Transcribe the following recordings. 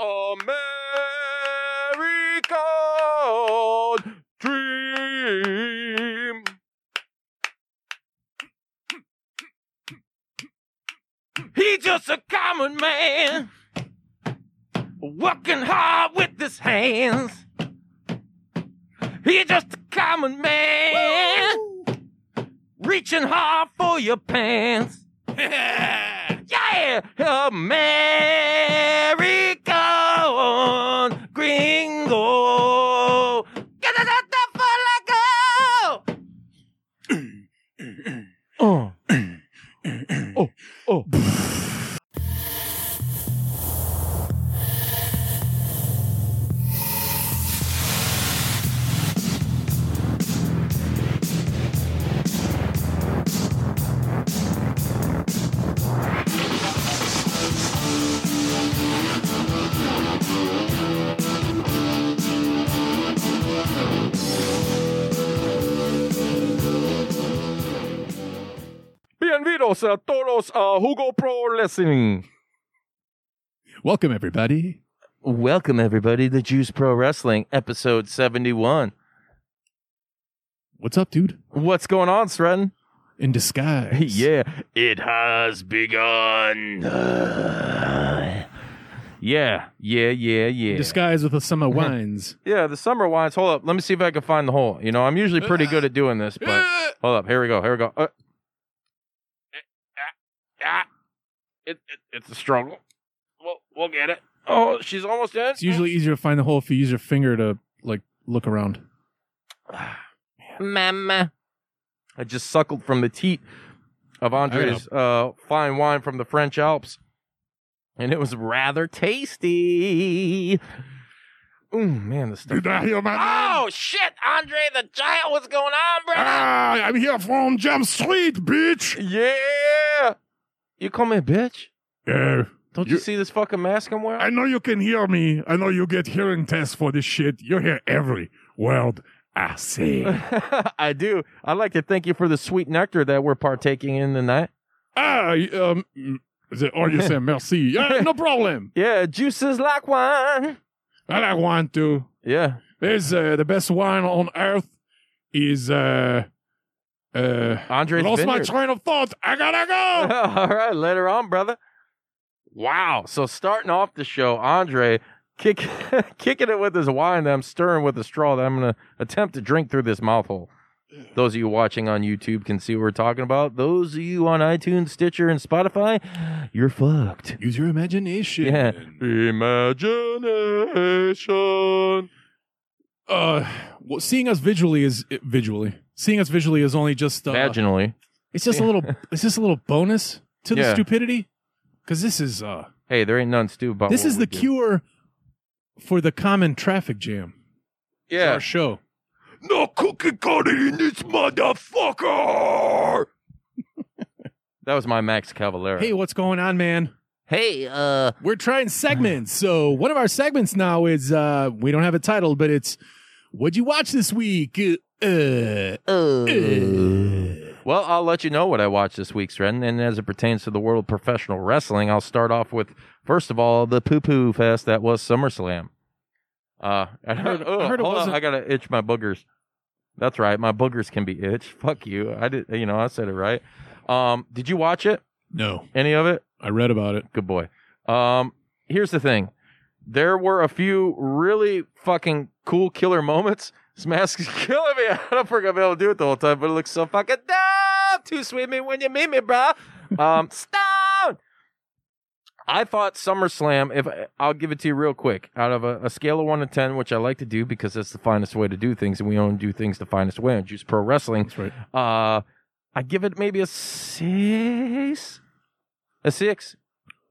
American dream. He's just a common man, working hard with his hands. He's just a common man, reaching hard for your pants. yeah, American Oh. oh. oh. Oh. Bienvenidos a todos uh, a uh, Jugo Pro Wrestling. Welcome, everybody. Welcome, everybody, to Juice Pro Wrestling, episode 71. What's up, dude? What's going on, Sreten? In disguise. yeah, it has begun. yeah, yeah, yeah, yeah. In disguise with the summer mm-hmm. wines. Yeah, the summer wines. Hold up. Let me see if I can find the hole. You know, I'm usually pretty good at doing this, but hold up. Here we go. Here we go. Uh, ah, it, it, it's a struggle. We'll, we'll get it. Oh, she's almost in. It's usually easier to find the hole if you use your finger to like look around. Mama. I just suckled from the teat of Andre's uh, fine wine from the French Alps, and it was rather tasty. Oh man, the stuff. Did I hear my name? Oh shit, Andre the Giant, what's going on, brother? Ah, I'm here from Jump Street, bitch. Yeah. You call me a bitch? Yeah. Don't you, see this fucking mask I'm wearing? I know you can hear me. I know you get hearing tests for this shit. You hear every word I say. I do. I'd like to thank you for the sweet nectar that we're partaking in tonight. ah, um, the, or you say merci. Yeah, no problem. Yeah, juices like wine. I like wine too. Yeah. There's uh, the best wine on earth is uh uh Andre's lost my train of thought. I gotta go. All right, later on, brother. Wow. So starting off the show, Andre kick, kicking it with his wine that I'm stirring with a straw that I'm going to attempt to drink through this mouthful. Those of you watching on YouTube can see what we're talking about. Those of you on iTunes, Stitcher, and Spotify, you're fucked. Use your imagination. Yeah. Imagination. Uh, well, seeing us visually is visually. Seeing us visually is only just uh, Vaginally. It's just a little. It's just a little bonus to the stupidity, because this is uh, Hey, there ain't none stew about this what is we the do. cure for the common traffic jam. It's Yeah. our show. No cookie cutter in this motherfucker. That was my Max Cavalera. Hey, what's going on, man? Hey, uh, We're trying segments. So one of our segments now is uh we don't have a title, but it's what'd you watch this week? Uh, uh, Well, I'll let you know what I watched this week, Sreten. And as it pertains to the world of professional wrestling, I'll start off with, first of all, the poo poo fest that was SummerSlam. Uh, I heard, I heard hold on, wasn't- I gotta itch my boogers. That's right, my boogers can be itched. Fuck you. I did, you know, I said it right. Um, did you watch it? no. Any of it? I read about it. Good boy. Um, here's the thing. There were a few really fucking cool killer moments. This mask is killing me. I don't think I'll be able to do it the whole time, but it looks so fucking dumb. Too sweet me when you meet me, bro. Um, stone. I thought SummerSlam. If I'll give it to you real quick, out of a, a scale of one to ten, which I like to do because that's the finest way to do things, and we only do things the finest way on Juice Pro Wrestling. That's right. Uh, I give it maybe a six, a six,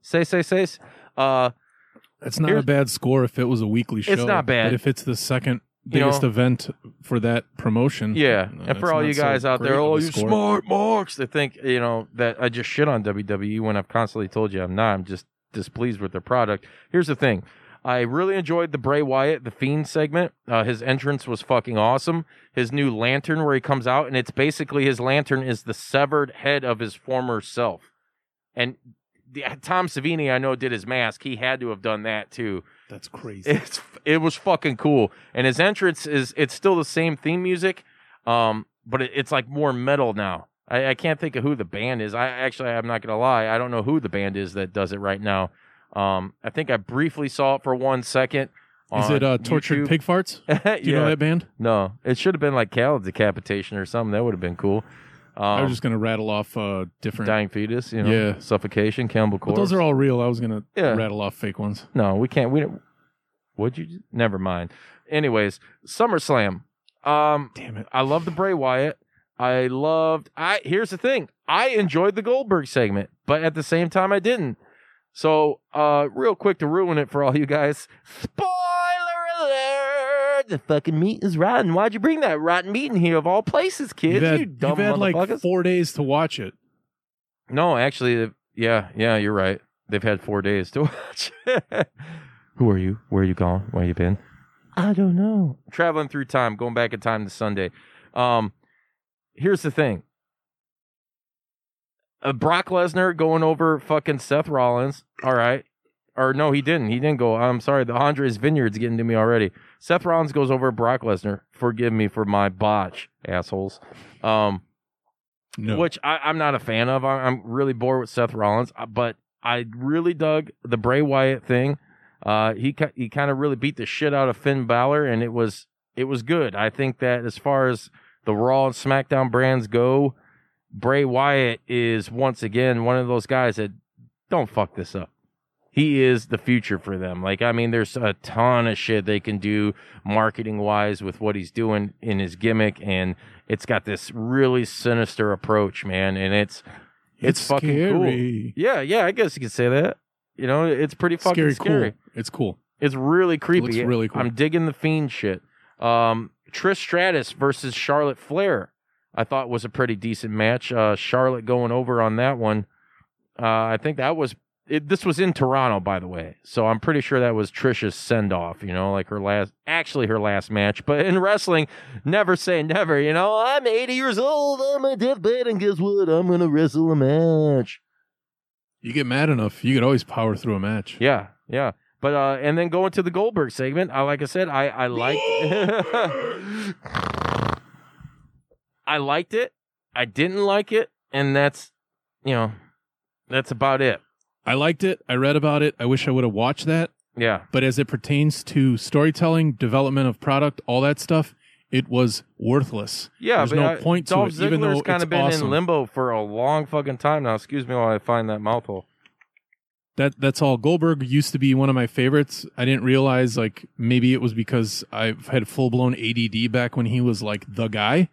say say six. Uh, That's not a bad score if it was a weekly show. It's not bad. But if it's the second You know- biggest event for that promotion, Yeah, uh, and for all you so guys out there, of oh, you score. smart marks that think you know that I just shit on WWE when I've constantly told you I'm not. I'm just displeased with their product. Here's the thing. I really enjoyed the Bray Wyatt, the Fiend segment. Uh, his entrance was fucking awesome. His new lantern, where he comes out, and it's basically his lantern is the severed head of his former self. And Tom Savini, I know, did his mask. He had to have done that too. That's crazy. It's it was fucking cool, and his entrance is it's still the same theme music, um, but it, it's like more metal now. I, I can't think of who the band is. I actually I'm not gonna lie, I don't know who the band is that does it right now. Um, I think I briefly saw it for one second. Is it uh, tortured YouTube. pig farts? Do you know that band? No, it should have been like cattle decapitation or something. That would have been cool. Um, I was just gonna rattle off uh, different. dying fetus, you know, Yeah. suffocation, Campbell but those are all real. I was gonna Yeah. rattle off fake ones. No, we can't. We don't. Would you? Never mind. Anyways, SummerSlam. Um, Damn it! I love the Bray Wyatt. I loved. I here's the thing. I enjoyed the Goldberg segment, but at the same time, I didn't. So, uh, real quick to ruin it for all you guys. Spoiler alert! The fucking meat is rotten. Why'd you bring that rotten meat in here of all places, kids? you've had, you dumb you've had like four days to watch it. No, actually, yeah, yeah, you're right. They've had four days to watch. Who are you? Where are you going? Where you been? I don't know. Traveling through time, going back in time to Sunday. Um, here's the thing. Uh, Brock Lesnar going over fucking Seth Rollins. All right. Or no, he didn't. He didn't go. I'm sorry. The Andres Vineyard's getting to me already. Seth Rollins goes over Brock Lesnar. Forgive me for my botch, assholes. Um, No, which I, I'm not a fan of. I, I'm really bored with Seth Rollins, uh, but I really dug the Bray Wyatt thing. Uh, he he kind of really beat the shit out of Finn Balor, and it was it was good. I think that as far as the Raw and SmackDown brands go, Bray Wyatt is once again one of those guys that don't fuck this up. He is the future for them. Like, I mean, there's a ton of shit they can do marketing wise with what he's doing in his gimmick, and it's got this really sinister approach, man. And it's it's, it's fucking scary. cool. Yeah, yeah, I guess you could say that. You know, it's pretty fucking Scary, scary. cool. It's cool. It's really creepy. looks really cool. I'm digging the fiend shit. Um, Trish Stratus versus Charlotte Flair, I thought was a pretty decent match. Uh, Charlotte going over on that one. Uh, I think that was it, this was in Toronto, by the way. So I'm pretty sure that was Trish's send off. You know, like her last, actually her last match. But in wrestling, never say never. You know, I'm 80 years old. I'm a deathbed, and guess what? I'm gonna wrestle a match. You get mad enough, you could always power through a match. Yeah, yeah. But uh and then going to the Goldberg segment, I like I said, I I liked I liked it. I didn't like it, and that's you know, that's about it. I liked it. I read about it. I wish I would have watched that. Yeah. But as it pertains to storytelling, development of product, all that stuff, it was worthless. Yeah, There's but no I- point to Dolph it, even Ziggler's though kind of been awesome. in limbo for a long fucking time now. Excuse me while I find that mouthful. That that's all. Goldberg used to be one of my favorites. I didn't realize like maybe it was because I've had full blown ADD back when he was like the guy.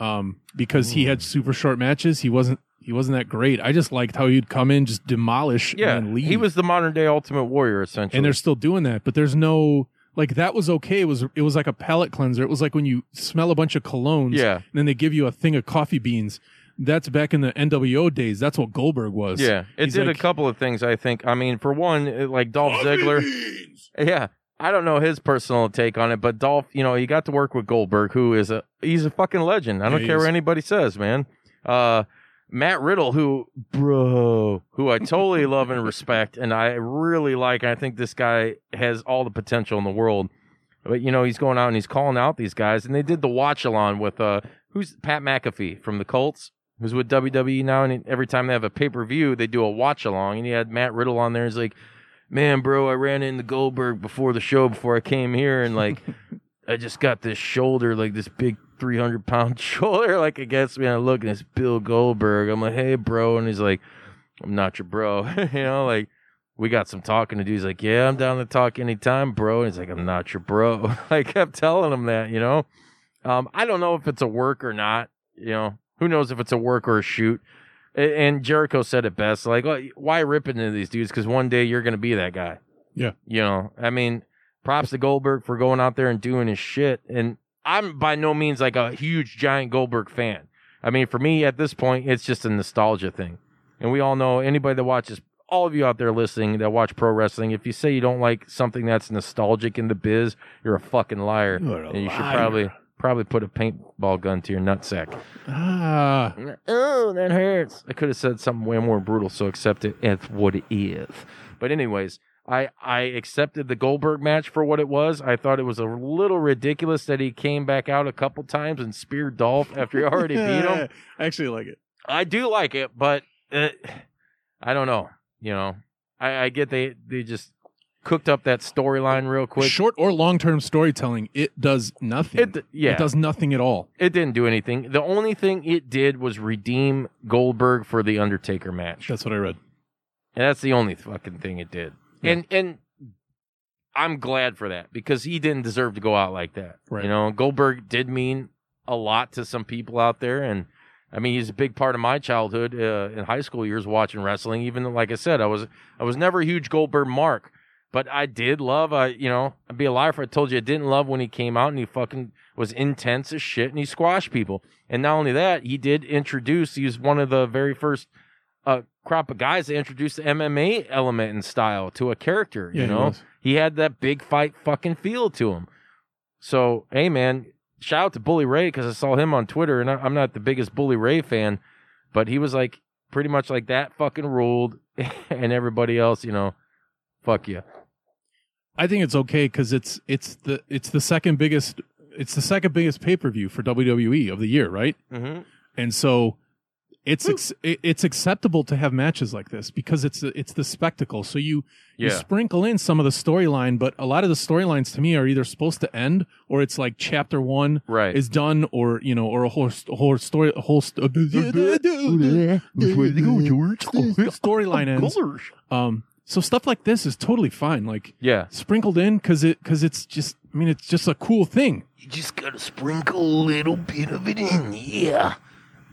Um, because he had super short matches, he wasn't he wasn't that great. I just liked how he'd come in, just demolish, Yeah, and leave. he was the modern day Ultimate Warrior essentially. and they're still doing that, but there's no like that was okay. It was it was like a palate cleanser. It was like when you smell a bunch of colognes, Yeah. and then they give you a thing of coffee beans. That's back in the NWO days. That's what Goldberg was. Yeah, it He's did like- a couple of things. I think. I mean, for one, it- like Dolph Ziggler. Yeah, I don't know his personal take on it, but Dolph, you know, he got to work with Goldberg, who is a he's a fucking legend. I don't Yeah, care is. what anybody says, man. Uh, Matt Riddle, who bro, who I totally love and respect, and I really like. I think this guy has all the potential in the world. But you know, he's going out and he's calling out these guys, and they did the watch along with uh, who's Pat McAfee from the Colts. who's with WWE now, and every time they have a pay per view, they do a watch along, and he had Matt Riddle on there. He's like, "Man, bro, I ran into Goldberg before the show before I came here, and like, I just got this shoulder, like this big." 300 pound shoulder like against me and I look and it's Bill Goldberg. I'm like, hey bro, and he's like, I'm not your bro. you know, like we got some talking to do. He's like, Yeah, I'm down to talk anytime, bro. And he's like, I'm not your bro. I kept telling him that, you know. Um, I don't know if it's a work or not, you know. Who knows if it's a work or a shoot. And Jericho said it best, like, why rip into these dudes? Because one day you're gonna be that guy. Yeah. You know, I mean, props to Goldberg for going out there and doing his shit. And I'm by no means like a huge giant Goldberg fan. I mean, for me at this point, it's just a nostalgia thing. And we all know anybody that watches, all of you out there listening that watch pro wrestling, if you say you don't like something that's nostalgic in the biz, you're a fucking liar. You're a and you should liar. probably probably put a paintball gun to your nutsack. Ah, Oh, that hurts. I could have said something way more brutal, so accept it as what it is. But anyways, I I accepted the Goldberg match for what it was. I thought it was a little ridiculous that he came back out a couple times and speared Dolph after he already beat him. I actually like it. I do like it, but uh, I don't know. You know, I, I get they they just cooked up that storyline real quick. Short or long term storytelling, it does nothing. It yeah, It does nothing at all. it didn't do anything. The only thing it did was redeem Goldberg for the Undertaker match. That's what I read. And that's the only fucking thing it did. Yeah. And and I'm glad for that because he didn't deserve to go out like that. Right. You know, Goldberg did mean a lot to some people out there and I mean, he's a big part of my childhood uh, in high school years watching wrestling. Even though, like I said, I was I was never a huge Goldberg mark, but I did love. I you know, I'd be a liar if I told you I didn't love when he came out and he fucking was intense as shit and he squashed people. And not only that, he did introduce. He was one of the very first uh, crop of guys that introduced the MMA element and style to a character. You he know, was. he had that big fight fucking feel to him. So, hey, man, shout out to Bully Ray because I saw him on Twitter, and I'm not the biggest Bully Ray fan, but he was like pretty much like that fucking ruled, and everybody else, you know, fuck you. I think it's okay because it's it's the it's the second biggest it's the second biggest pay per view for WWE of the year, right? Mm-hmm. And so it's ex- it's acceptable to have matches like this because it's it's the spectacle. So you you sprinkle in some of the storyline, but a lot of the storylines to me are either supposed to end or it's like chapter one Right. is done, or you know, or a whole st- whole story, a whole st- storyline ends. Um, so stuff like this is totally fine. Like yeah. sprinkled in because it because it's just I mean it's just a cool thing. You just gotta sprinkle a little bit of it in, yeah.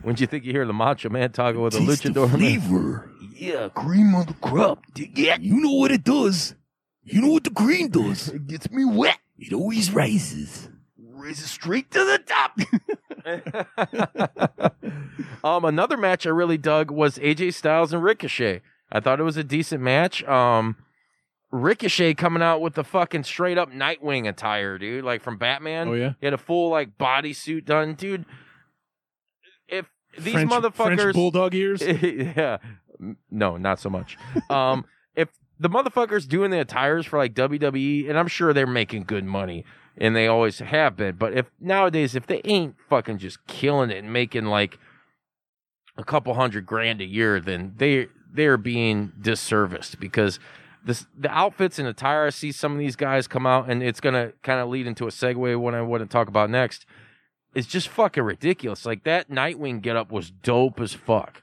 When you think you hear the Macho Man talking with a luchador, man? flavor. Yeah, cream on the crop. Yeah, You know what it does. You know what the green does. it gets me wet. It always rises. Raises straight to the top. um, another match I really dug was AJ Styles and Ricochet. I thought it was a decent match. Um, Ricochet coming out with the fucking straight up Nightwing attire, dude, like from Batman. Oh, yeah? he had a full like bodysuit done, dude. These French, motherfuckers, French bulldog ears. yeah. No, not so much. um, if the motherfuckers doing the attires for like WWE, and I'm sure they're making good money, and they always have been, but if nowadays, if they ain't fucking just killing it and making like a couple hundred grand a year, then they they're being disserviced because this the outfits and attire. I see some of these guys come out, and it's gonna kind of lead into a segue when I want to talk about next. It's just fucking ridiculous. Like that Nightwing getup was dope as fuck.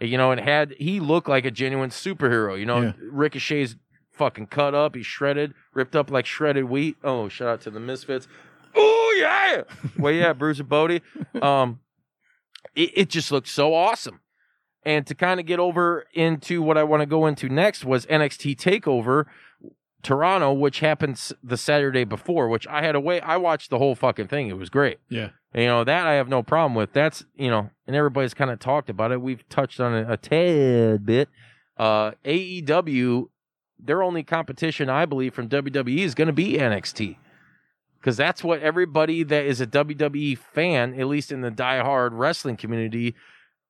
You know, and had he looked like a genuine superhero. You know, Yeah. Ricochet's fucking cut up, he's shredded, ripped up like shredded wheat. Oh, shout out to the Misfits. Oh yeah, well yeah, Bruiser Bodie. Um, it, it just looked so awesome. And to kind of get over into what I want to go into next was NXT Takeover Toronto, which happens the Saturday before. Which I had a way. I watched the whole fucking thing. It was great. Yeah. You know, that I have no problem with. That's, you know, and everybody's kind of talked about it. We've touched on it a tad bit. Uh, AEW, their only competition, I believe, from WWE is going to be NXT. Because that's what everybody that is a WWE fan, at least in the diehard wrestling community,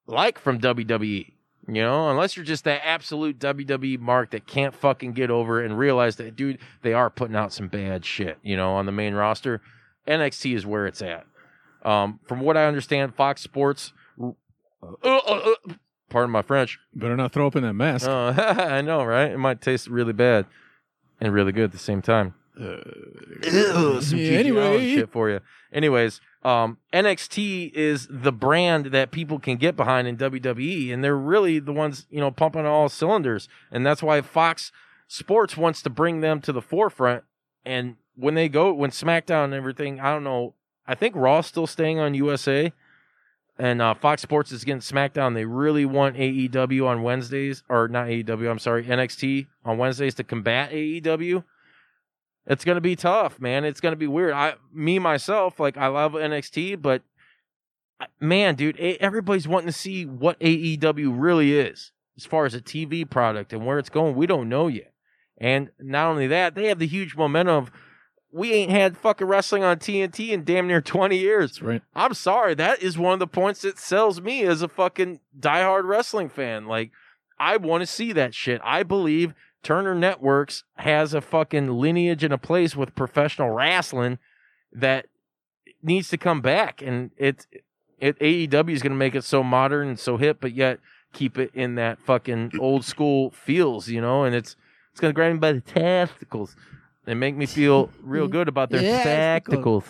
like from WWE. You know, unless you're just that absolute WWE mark that can't fucking get over and realize that, dude, they are putting out some bad shit, you know, on the main roster. NXT is where it's at. Um, from what I understand, Fox Sports Uh, uh, uh, pardon my French. Better not throw up in that mask. Uh, I know, right? It might taste really bad and really good at the same time. Ew, some yeah, anyway. Shit for you. Anyways, um, NXT is the brand that people can get behind in WWE, and they're really the ones you know pumping all cylinders, and that's why Fox Sports wants to bring them to the forefront. And when they go, when SmackDown and everything, I don't know. I think Raw's still staying on USA, and uh, Fox Sports is getting SmackDown. They really want AEW on Wednesdays, or not AEW. I'm sorry, NXT on Wednesdays to combat AEW it's gonna be tough, man. It's gonna be weird. I, me myself, like I love NXT, but man, dude, a- everybody's wanting to see what AEW really is as far as a TV product and where it's going. We don't know yet. And not only that, they have the huge momentum of we ain't had fucking wrestling on TNT in damn near 20 years. Right. I'm sorry. That is one of the points that sells me as a fucking diehard wrestling fan. Like, I want to see that shit. I believe Turner Networks has a fucking lineage and a place with professional wrestling that needs to come back. And it, it AEW is going to make it so modern and so hip, but yet keep it in that fucking old school feels, you know? And it's, it's going to grab me by the testicles and make me feel real good about their spectacles.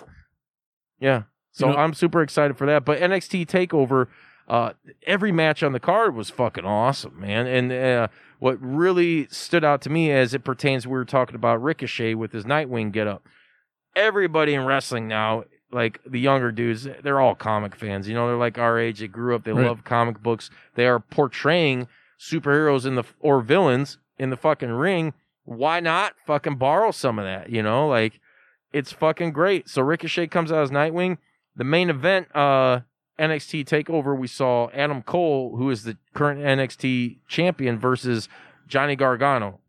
Yeah. So You know- I'm super excited for that. But NXT Takeover, uh, every match on the card was fucking awesome, man. And uh, what really stood out to me as it pertains, we were talking about Ricochet with his Nightwing get up. Everybody in wrestling now, like the younger dudes, they're all comic fans. You know, they're like our age. They grew up. They Right. love comic books. They are portraying superheroes in the or villains in the fucking ring. Why not fucking borrow some of that? You know, like it's fucking great. So Ricochet comes out as Nightwing. The main event, uh, NXT Takeover, we saw Adam Cole, who is the current NXT champion, versus Johnny Gargano.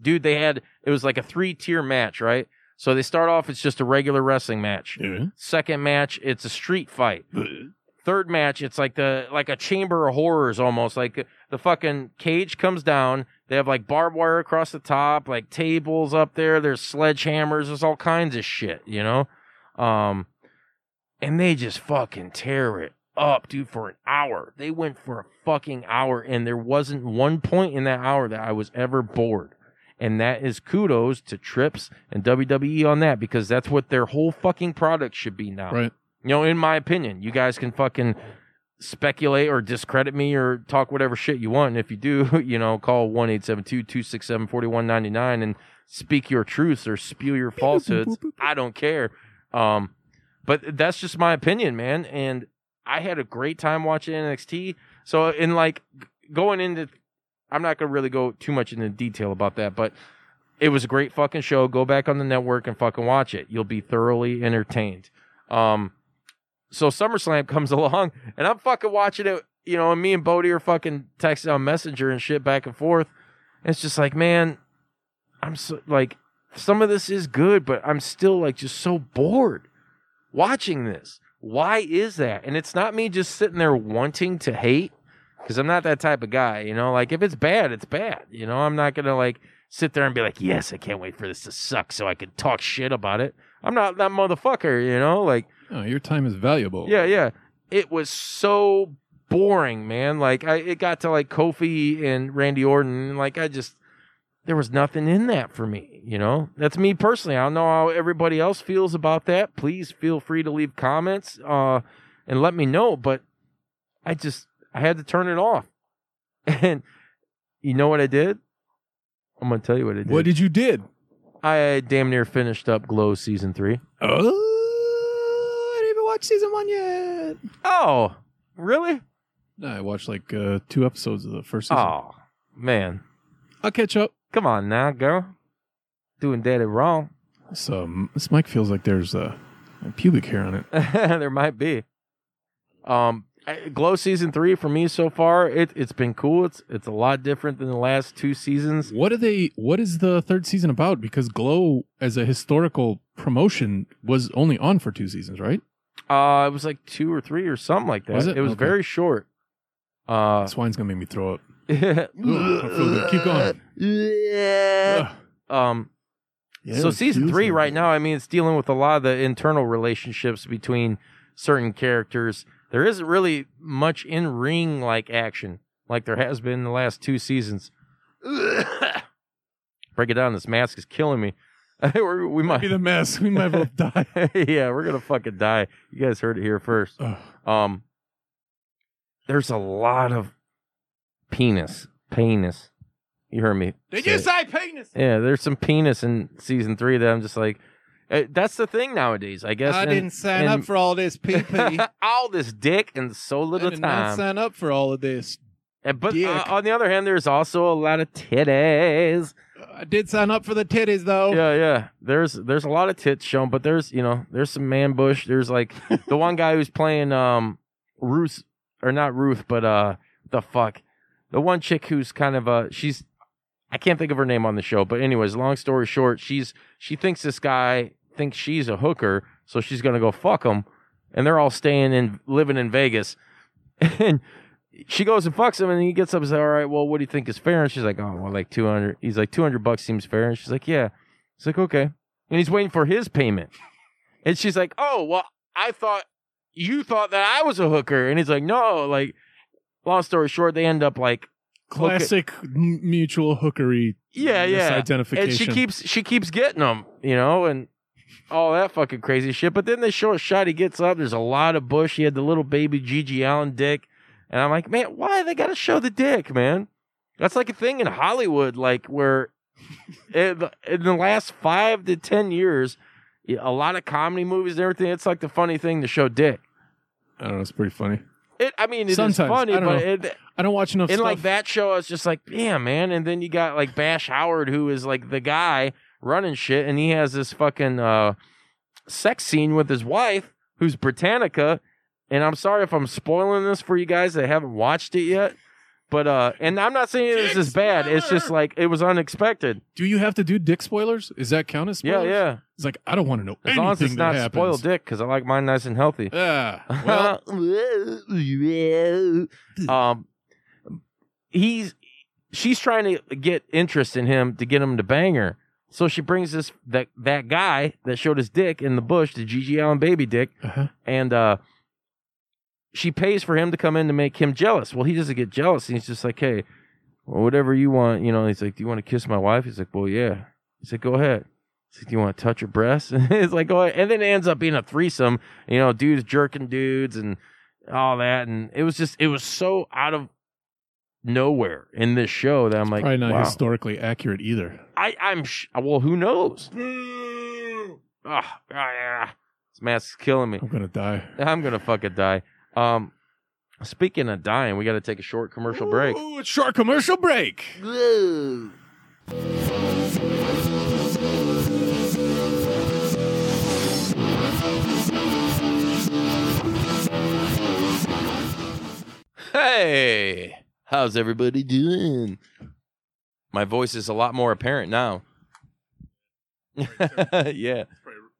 Dude, they had it was like a three tier match, right? So they start off, it's just a regular wrestling match. Yeah. Second match, it's a street fight. Third match, it's like the like a chamber of horrors almost. Like the fucking cage comes down. They have like barbed wire across the top, like tables up there. There's sledgehammers. There's all kinds of shit, you know. Um, and they just fucking tear it up, dude, for an hour. They went for a fucking hour, and there wasn't one point in that hour that I was ever bored. And that is kudos to Trips and WWE on that because that's what their whole fucking product should be now. Right. You know, in my opinion, you guys can fucking speculate or discredit me or talk whatever shit you want. And if you do, you know, call 1 267 4199 and speak your truths or spew your falsehoods. I don't care. Um, but that's just my opinion, man. And I had a great time watching NXT. So, in like going into, I'm not to really go too much into detail about that, but it was a great fucking show. Go back on the network and fucking watch it. You'll be thoroughly entertained. Um, so SummerSlam comes along, and I'm fucking watching it. You know, and me and Bodie are fucking texting on Messenger and shit back and forth. And it's just like, man, I'm so like, some of this is good, but I'm still like just so bored watching this. Why is that? And it's not me just sitting there wanting to hate because I'm not that type of guy. You know, like if it's bad, it's bad. You know, I'm not gonna like sit there and be like, yes, I can't wait for this to suck so I can talk shit about it. I'm not that motherfucker. You know, like. Oh, your time is valuable. Yeah, yeah. It was so boring, man. Like I it got to like Kofi and Randy Orton and like I just there was nothing in that for me, you know? That's me personally. I don't know how everybody else feels about that. Please feel free to leave comments uh and let me know, but I just I had to turn it off. And you know what I did? I'm going to tell you what I did. What did you did? I damn near finished up Glow season 3. Oh, I didn't even watch season one yet. Oh, really? No, I watched like uh, two episodes of the first season. Oh, man. I'll catch up. Come on now, girl. Doing daddy wrong. So um, this mic feels like there's uh, a pubic hair on it. there might be. Um, I- Glow season three for me so far, it it's been cool. It's it's a lot different than the last two seasons. What are they? What is the third season about? Because Glow, as a historical promotion, was only on for two seasons, right? Uh, it was like two or three or something like that. Was it? was Okay. very short. Uh, This wine's gonna make me throw up. um, Ugh, I feel good. Keep going. Ugh. so season three right now, I mean, it's dealing with a lot of the internal relationships between certain characters. there isn't really much in ring like action like there has been in the last two seasons. Break it down. This mask is killing me. We might Be the mess. We might both die. yeah, we're gonna fucking die. You guys heard it here first. Um, there's a lot of penis, penis. You heard me. Did you say penis? Yeah, there's some penis in season three that I'm just like, eh, that's the thing nowadays. I guess I and- didn't sign and up for all this PP. all this dick and so little time. I little did not time. sign up for all of this. Eh, but dick. uh, on the other hand, there's also a lot of titties. I did sign up for the titties though. Yeah, yeah. There's there's a lot of tits shown, but there's you know there's some man bush. There's like the one guy who's playing um Ruth or not Ruth, but uh the fuck the one chick who's kind of uh she's I can't think of her name on the show, but anyways, long story short, she's she thinks this guy thinks she's a hooker, so she's gonna go fuck him, and they're all staying in living in Vegas, and she goes and fucks him, and he gets up and says, "All right, well, what do you think is fair?" And she's like, "Oh, well, like two hundred. He's like, 200 bucks seems fair." And she's like, "Yeah." He's like, "Okay," and he's waiting for his payment, and she's like, "Oh, well, I thought you thought that I was a hooker," and he's like, "No." Like, long story short, they end up like Classic m- mutual hookery. yeah, yeah. Identification. And she keeps she keeps getting them, you know, and all that fucking crazy shit. But then they show a shot. He gets up. There's a lot of bush. He had the little baby GG Allin dick, and I'm like, man, why they got to show the dick, man? That's like a thing in Hollywood, like where in the, in the last five to ten years, a lot of comedy movies and everything. It's like the funny thing to show dick. I don't know. It's pretty funny. It, I mean, it is Sometimes. funny, I but it, I don't watch enough and stuff. like that show, it's just like, yeah, man. And then you got like Bash Howard, who is like the guy running shit, and he has this fucking uh, sex scene with his wife, who's Britannica. And I'm sorry if I'm spoiling this for you guys that haven't watched it yet. But uh, and I'm not saying this is bad. It's just like it was unexpected. Do you have to do dick spoilers? Is that count as Yeah, spoilers? yeah. It's like I don't want to know As anything long as it's that not happens. spoiled dick, because I like mine nice and healthy. Yeah. Well, um, he's she's trying to get interest in him to get him to bang her. So she brings this that that guy that showed his dick in the bush, the GG Allin baby dick, uh-huh. and uh, she pays for him to come in to make him jealous. Well, he doesn't get jealous. He's just like, hey, well, whatever you want, you know. He's like, do you want to kiss my wife? He's like, well, yeah. He's like, go ahead. He's like, do you want to touch her breasts? And it's like, go ahead. And then it ends up being a threesome. You know, dudes jerking dudes and all that, and it was just, it was so out of nowhere in this show that I'm like, probably not wow. historically accurate either. I, I'm sh- well. Who knows? Oh, yeah. This mask's killing me. I'm gonna die. I'm gonna fucking die. Um, speaking of dying, we got to take a short commercial break. Ooh, it's short commercial break. Hey, how's everybody doing? My voice is a lot more apparent now. yeah.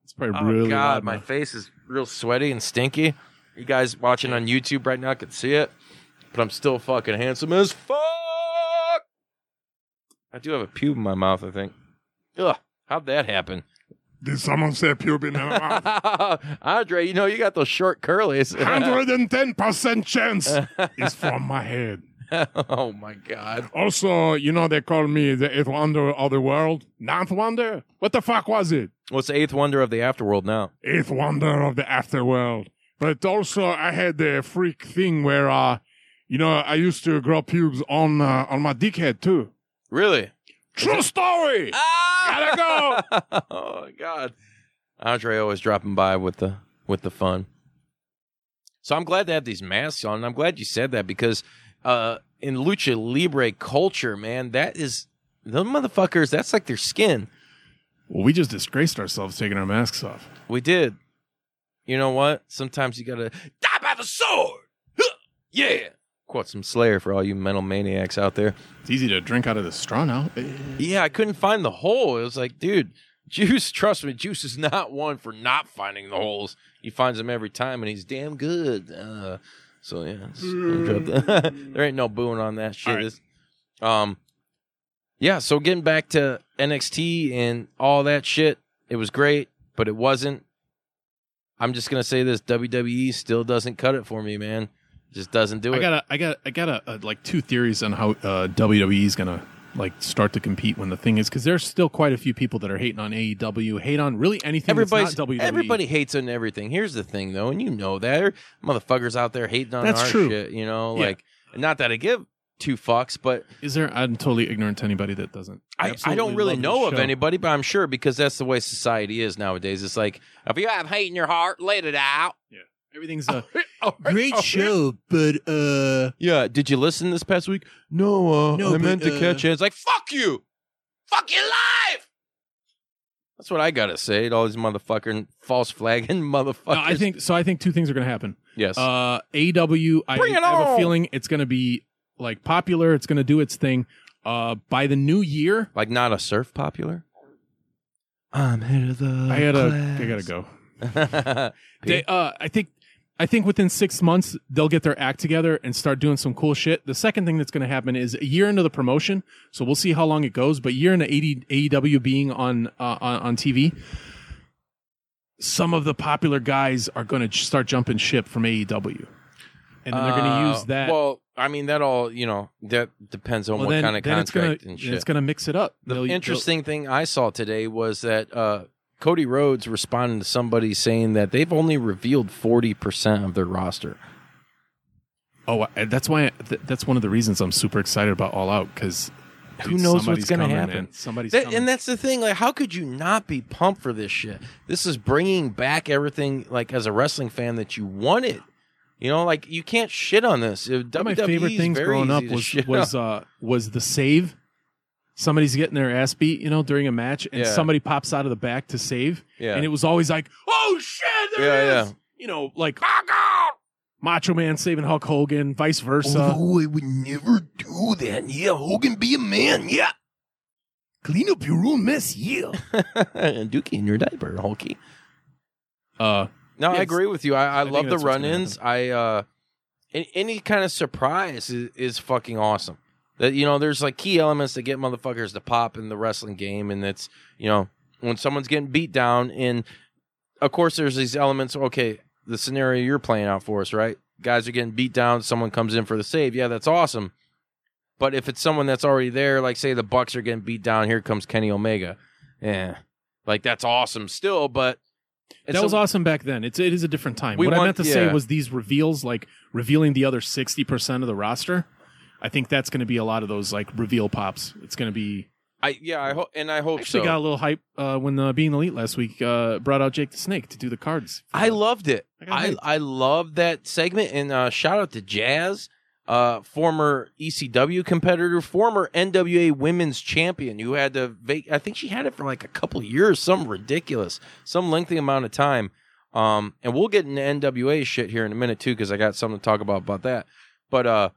It's probably Oh really God, my face is real sweaty and stinky. You guys watching on YouTube right now can see it, but I'm still fucking handsome as fuck. I do have a pube in my mouth, I think. Ugh, how'd that happen? Did someone say pube in her mouth? Andre, you know you got those short curlies. 110% chance is from my head. oh my god. Also, you know, they call me the eighth wonder of the world. Ninth wonder? What the fuck was it? What's the eighth wonder of the afterworld now? Eighth wonder of the afterworld. But also, I had the freak thing where, uh, you know, I used to grow pubes on uh, on my dickhead too. Really? True story. Gotta go. oh my god. Andre always dropping by with the with the fun. So I'm glad to have these masks on. and I'm glad you said that because uh in lucha libre culture, man, that is those motherfuckers, that's like their skin. Well, we just disgraced ourselves taking our masks off. We did. You know what? Sometimes you gotta die by the sword. Huh. Yeah. Quote some Slayer for all you mental maniacs out there. It's easy to drink out of the straw now. Yeah, I couldn't find the hole. It was like, dude, Juice, trust me, Juice is not one for not finding the holes. He finds them every time, and he's damn good. Uh, so yeah, there ain't no booing on that shit. Right. Um, yeah. So getting back to NXT and all that shit, it was great, but it wasn't. I'm just gonna say this: WWE still doesn't cut it for me, man. Just doesn't do it. I got a, I got, I got a, a like two theories on how uh, WWE is gonna like start to compete when the thing is because there's still quite a few people that are hating on AEW, hate on really anything Everybody's, that's not. WWE. everybody hates on everything. Here's the thing, though, and you know that There motherfuckers out there hating on That's our true. shit. You know, Yeah. like not that I give two fucks, but is there? I'm totally ignorant to anybody that doesn't. I, I absolutely don't really know of anybody, but I'm sure because that's the way society is nowadays. It's like if you have hate in your heart, let it out. Yeah, everything's a great show, but uh, Yeah. Did you listen this past week? No, uh, No, I but, meant to uh, catch it. It's like fuck you, fuck your life. That's what I gotta say to all these motherfucking false flagging motherfuckers. no, I think so. I think two things are gonna happen. yes. Uh, AEW, I, Bring it I have a feeling it's gonna be like popular. It's gonna do its thing. Uh, by the new year, like not a surf popular. I'm head of the. I gotta, I gotta go. go. They, uh, I think, I think within six months they'll get their act together and start doing some cool shit. The second thing that's going to happen is a year into the promotion, so we'll see how long it goes. But year into AD, AEW being on uh, on, on TV, some of the popular guys are going to start jumping ship from AEW, and then they're going to use that. Uh, Well, I mean, that all you know. That depends on Well, what then- kind of it's gonna, contract and shit. It's going to mix it up. the They'll- interesting thing I saw today was that uh, Cody Rhodes responded to somebody saying that they've only revealed forty percent of their roster. Oh, that's why. th- That's one of the reasons I'm super excited about All Out because Who knows what's going to happen? Somebody's That- and that's the thing. Like, how could you not be pumped for this shit? This is bringing back everything, like as a wrestling fan, that you wanted. You know, like you can't shit on this. One of my WWE favorite things growing up was was uh was the save. Somebody's getting their ass beat, you know, during a match, and Yeah. somebody pops out of the back to save, yeah, and it was always like, "Oh shit, there Yeah, it is!" yeah. You know, like Macho Man saving Hulk Hogan, vice versa. Oh, I would never do that. Yeah, Hogan be a man. Yeah, Clean up your own mess, yeah. and Dookie in your diaper, Hulky. Uh, No, I agree with you. I, I, love the that's what's gonna run-ins. I uh, a- any kind of surprise is, is fucking awesome. That you know, there's like key elements that get motherfuckers to pop in the wrestling game, and it's you know when someone's getting beat down, and of course there's these elements. Okay, the scenario you're playing out for us, right? Guys are getting beat down. Someone comes in for the save. Yeah, that's awesome. But if it's someone that's already there, like say the Bucks are getting beat down, here comes Kenny Omega. Yeah, like that's awesome still, but it's that was awesome back then. It's it is a different time. What I meant to say was these reveals, like revealing the other sixty percent of the roster. I think that's going to be a lot of those like reveal pops. It's going to be I yeah, I hope and I hope Actually, so. got a little hype uh, when uh, being elite last week uh, brought out Jake the Snake to do the cards. I loved it. I I. I loved that segment and uh, shout out to Jazz, uh, former ECW competitor, former NWA Women's Champion, who had to. Va- I think she had it for like a couple years, some ridiculous, some lengthy amount of time. Um, and we'll get into NWA shit here in a minute too, because I got something to talk about about that. But uh,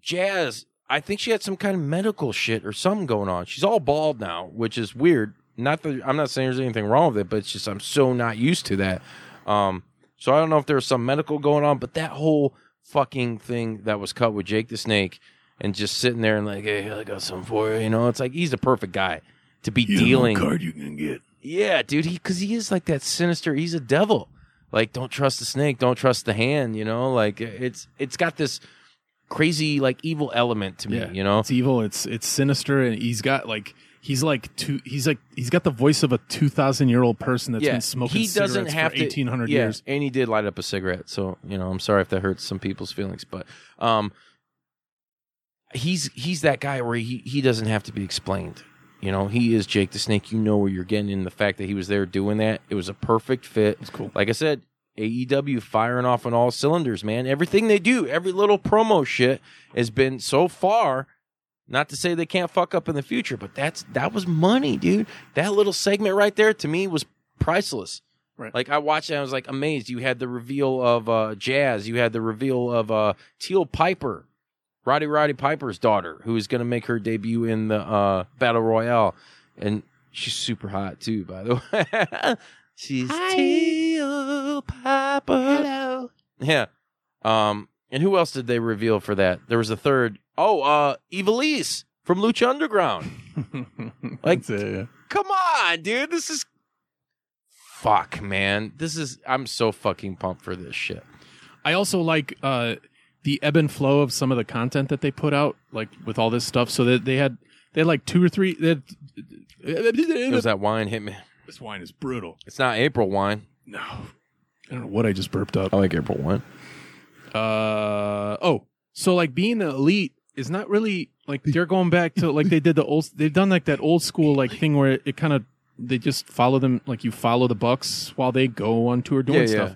Jazz, I think she had some kind of medical shit or something going on. She's all bald now, which is weird. Not that I'm not saying there's anything wrong with it, but it's just I'm so not used to that. Um, so I don't know if there was some medical going on, but that whole fucking thing that was cut with Jake the Snake and just sitting there and like, hey, I got something for you. You know, it's like he's the perfect guy to be dealing. card you can get. Yeah, dude, he because he is like that sinister. He's a devil. Like, don't trust the snake, don't trust the hand. You know, like it's it's got this crazy like evil element to me. Yeah, You know, it's evil. It's it's sinister, and he's got like he's like two. He's like he's got the voice of a two thousand year old person that's yeah, been smoking he doesn't cigarettes have to eighteen hundred yeah, years. and he did light up a cigarette. So you know, I'm sorry if that hurts some people's feelings, but um, he's he's that guy where he he doesn't have to be explained. You know, he is Jake the Snake. You know where you're getting in the fact that he was there doing that. It was a perfect fit. It's cool. Like I said, AEW firing off on all cylinders, man. Everything they do, every little promo shit has been so far. Not to say they can't fuck up in the future, but that's that was money, dude. That little segment right there to me was priceless. Right. Like I watched it, I was like amazed. You had the reveal of uh, Jazz. You had the reveal of uh, Teal Piper, Roddy Roddy Piper's daughter, who is going to make her debut in the uh, Battle Royale, and she's super hot too, by the way. she's Teal Piper. Hello. Yeah. Um. And who else did they reveal for that? There was a third. Oh, uh, Ivelisse from Lucha Underground. Like- it, yeah. Come on, dude. This is fuck, man. This is I'm so fucking pumped for this shit. I also like uh, the ebb and flow of some of the content that they put out, like with all this stuff. So that they had they had like two or three. They had, It was that wine hit me. this wine is brutal. It's not April wine. No, I don't know what I just burped up. I like April wine. Uh oh, so like being the elite is not really like they're going back to like they did the old. They've done like that old school like thing where it, kind of they just follow them like you follow the Bucks while they go on tour doing Yeah, stuff, yeah.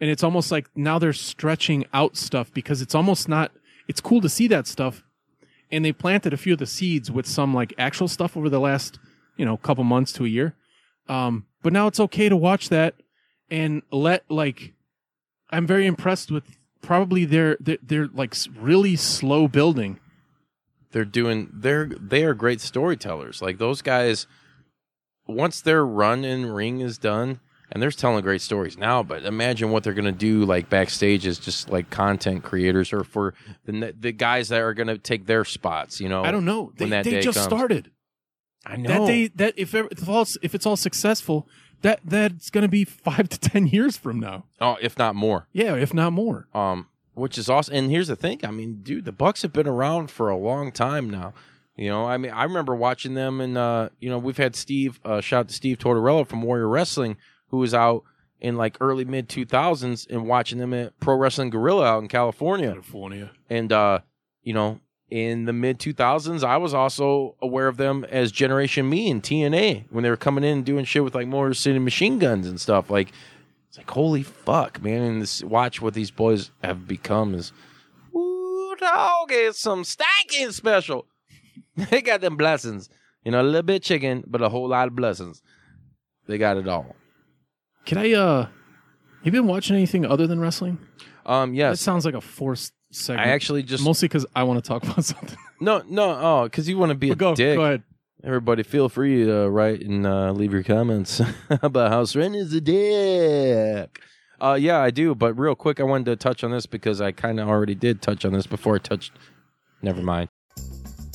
and it's almost like now they're stretching out stuff because it's almost not. It's cool to see that stuff, and they planted a few of the seeds with some like actual stuff over the last you know couple months to a year. Um, but now it's okay to watch that and let like I'm very impressed with probably their their, their like really slow building. they're doing they're they are great storytellers like those guys once their run in ring is done and they're telling great stories now but imagine what they're going to do like backstage as just like content creators or for the the guys that are going to take their spots you know I don't know. They, when that they day just comes. started. i know That day that if if all if it's all successful, that that's going to be 5 to 10 years from now. oh if not more Yeah, if not more. um which is awesome and here's the thing i mean dude the bucks have been around for a long time now you know i mean i remember watching them and uh you know we've had steve uh shout out to steve tortorella from warrior wrestling who was out in like early mid 2000s and watching them at pro wrestling guerrilla out in california California. and uh you know in the mid 2000s i was also aware of them as generation me and tna when they were coming in and doing shit with like motor city machine guns and stuff. Like it's like holy fuck man. And this watch what these boys have become is Ooh, dog it's some stanking special. They got them blessings. You know a little bit chicken but a whole lot of blessings. They got it all. Can I uh have you been watching anything other than wrestling? um That yes sounds like a forced segment. i actually just mostly cuz I want to talk about something. no no oh because you want to be a go dick go ahead. Everybody, feel free to write and uh, leave your comments about how Sreten is a dick. Uh, yeah, I do. But real quick, I wanted to touch on this because I kind of already did touch on this before I touched. Never mind.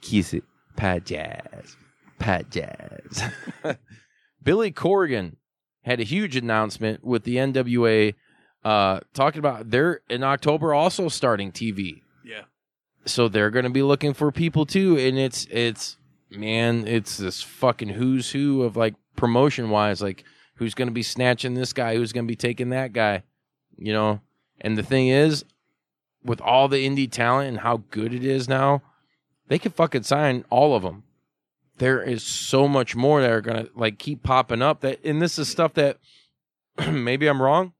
Kiss it. Pat Jazz. Pat Jazz. Billy Corgan had a huge announcement with the NWA uh, talking about they're in October also starting TV. Yeah. so they're going to be looking for people too and it's it's man it's this fucking who's who of like promotion wise like who's going to be snatching this guy who's going to be taking that guy you know and the thing is with all the indie talent and how good it is now they could fucking sign all of them there is so much more that are to like keep popping up that and this is stuff that maybe i'm wrong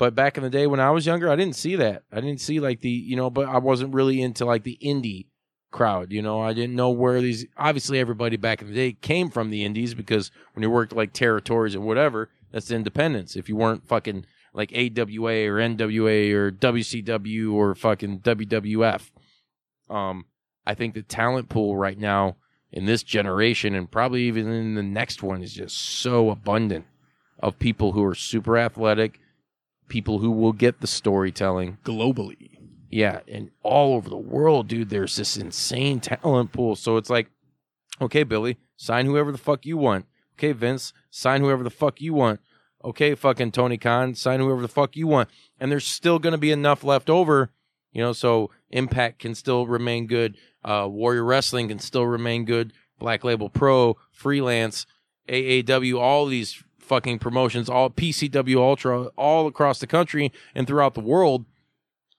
but back in the day when I was younger, I didn't see that. I didn't see like the, you know, but I wasn't really into like the indie crowd, you know. I didn't know where these obviously everybody back in the day came from the indies because when you worked like territories and whatever, that's independence. If you weren't fucking like AWA or NWA or WCW or fucking WWF. Um I think the talent pool right now in this generation and probably even in the next one is just so abundant of people who are super athletic, people who will get the storytelling. Globally. Yeah, and all over the world, dude, there's this insane talent pool. So it's like, okay, Billy, sign whoever the fuck you want. Okay, Vince, sign whoever the fuck you want. Okay, fucking Tony Khan, sign whoever the fuck you want. And there's still going to be enough left over, you know, so Impact can still remain good. Uh, Warrior Wrestling can still remain good. Black Label Pro, Freelance, AAW, all these fucking promotions, all PCW Ultra, all across the country and throughout the world,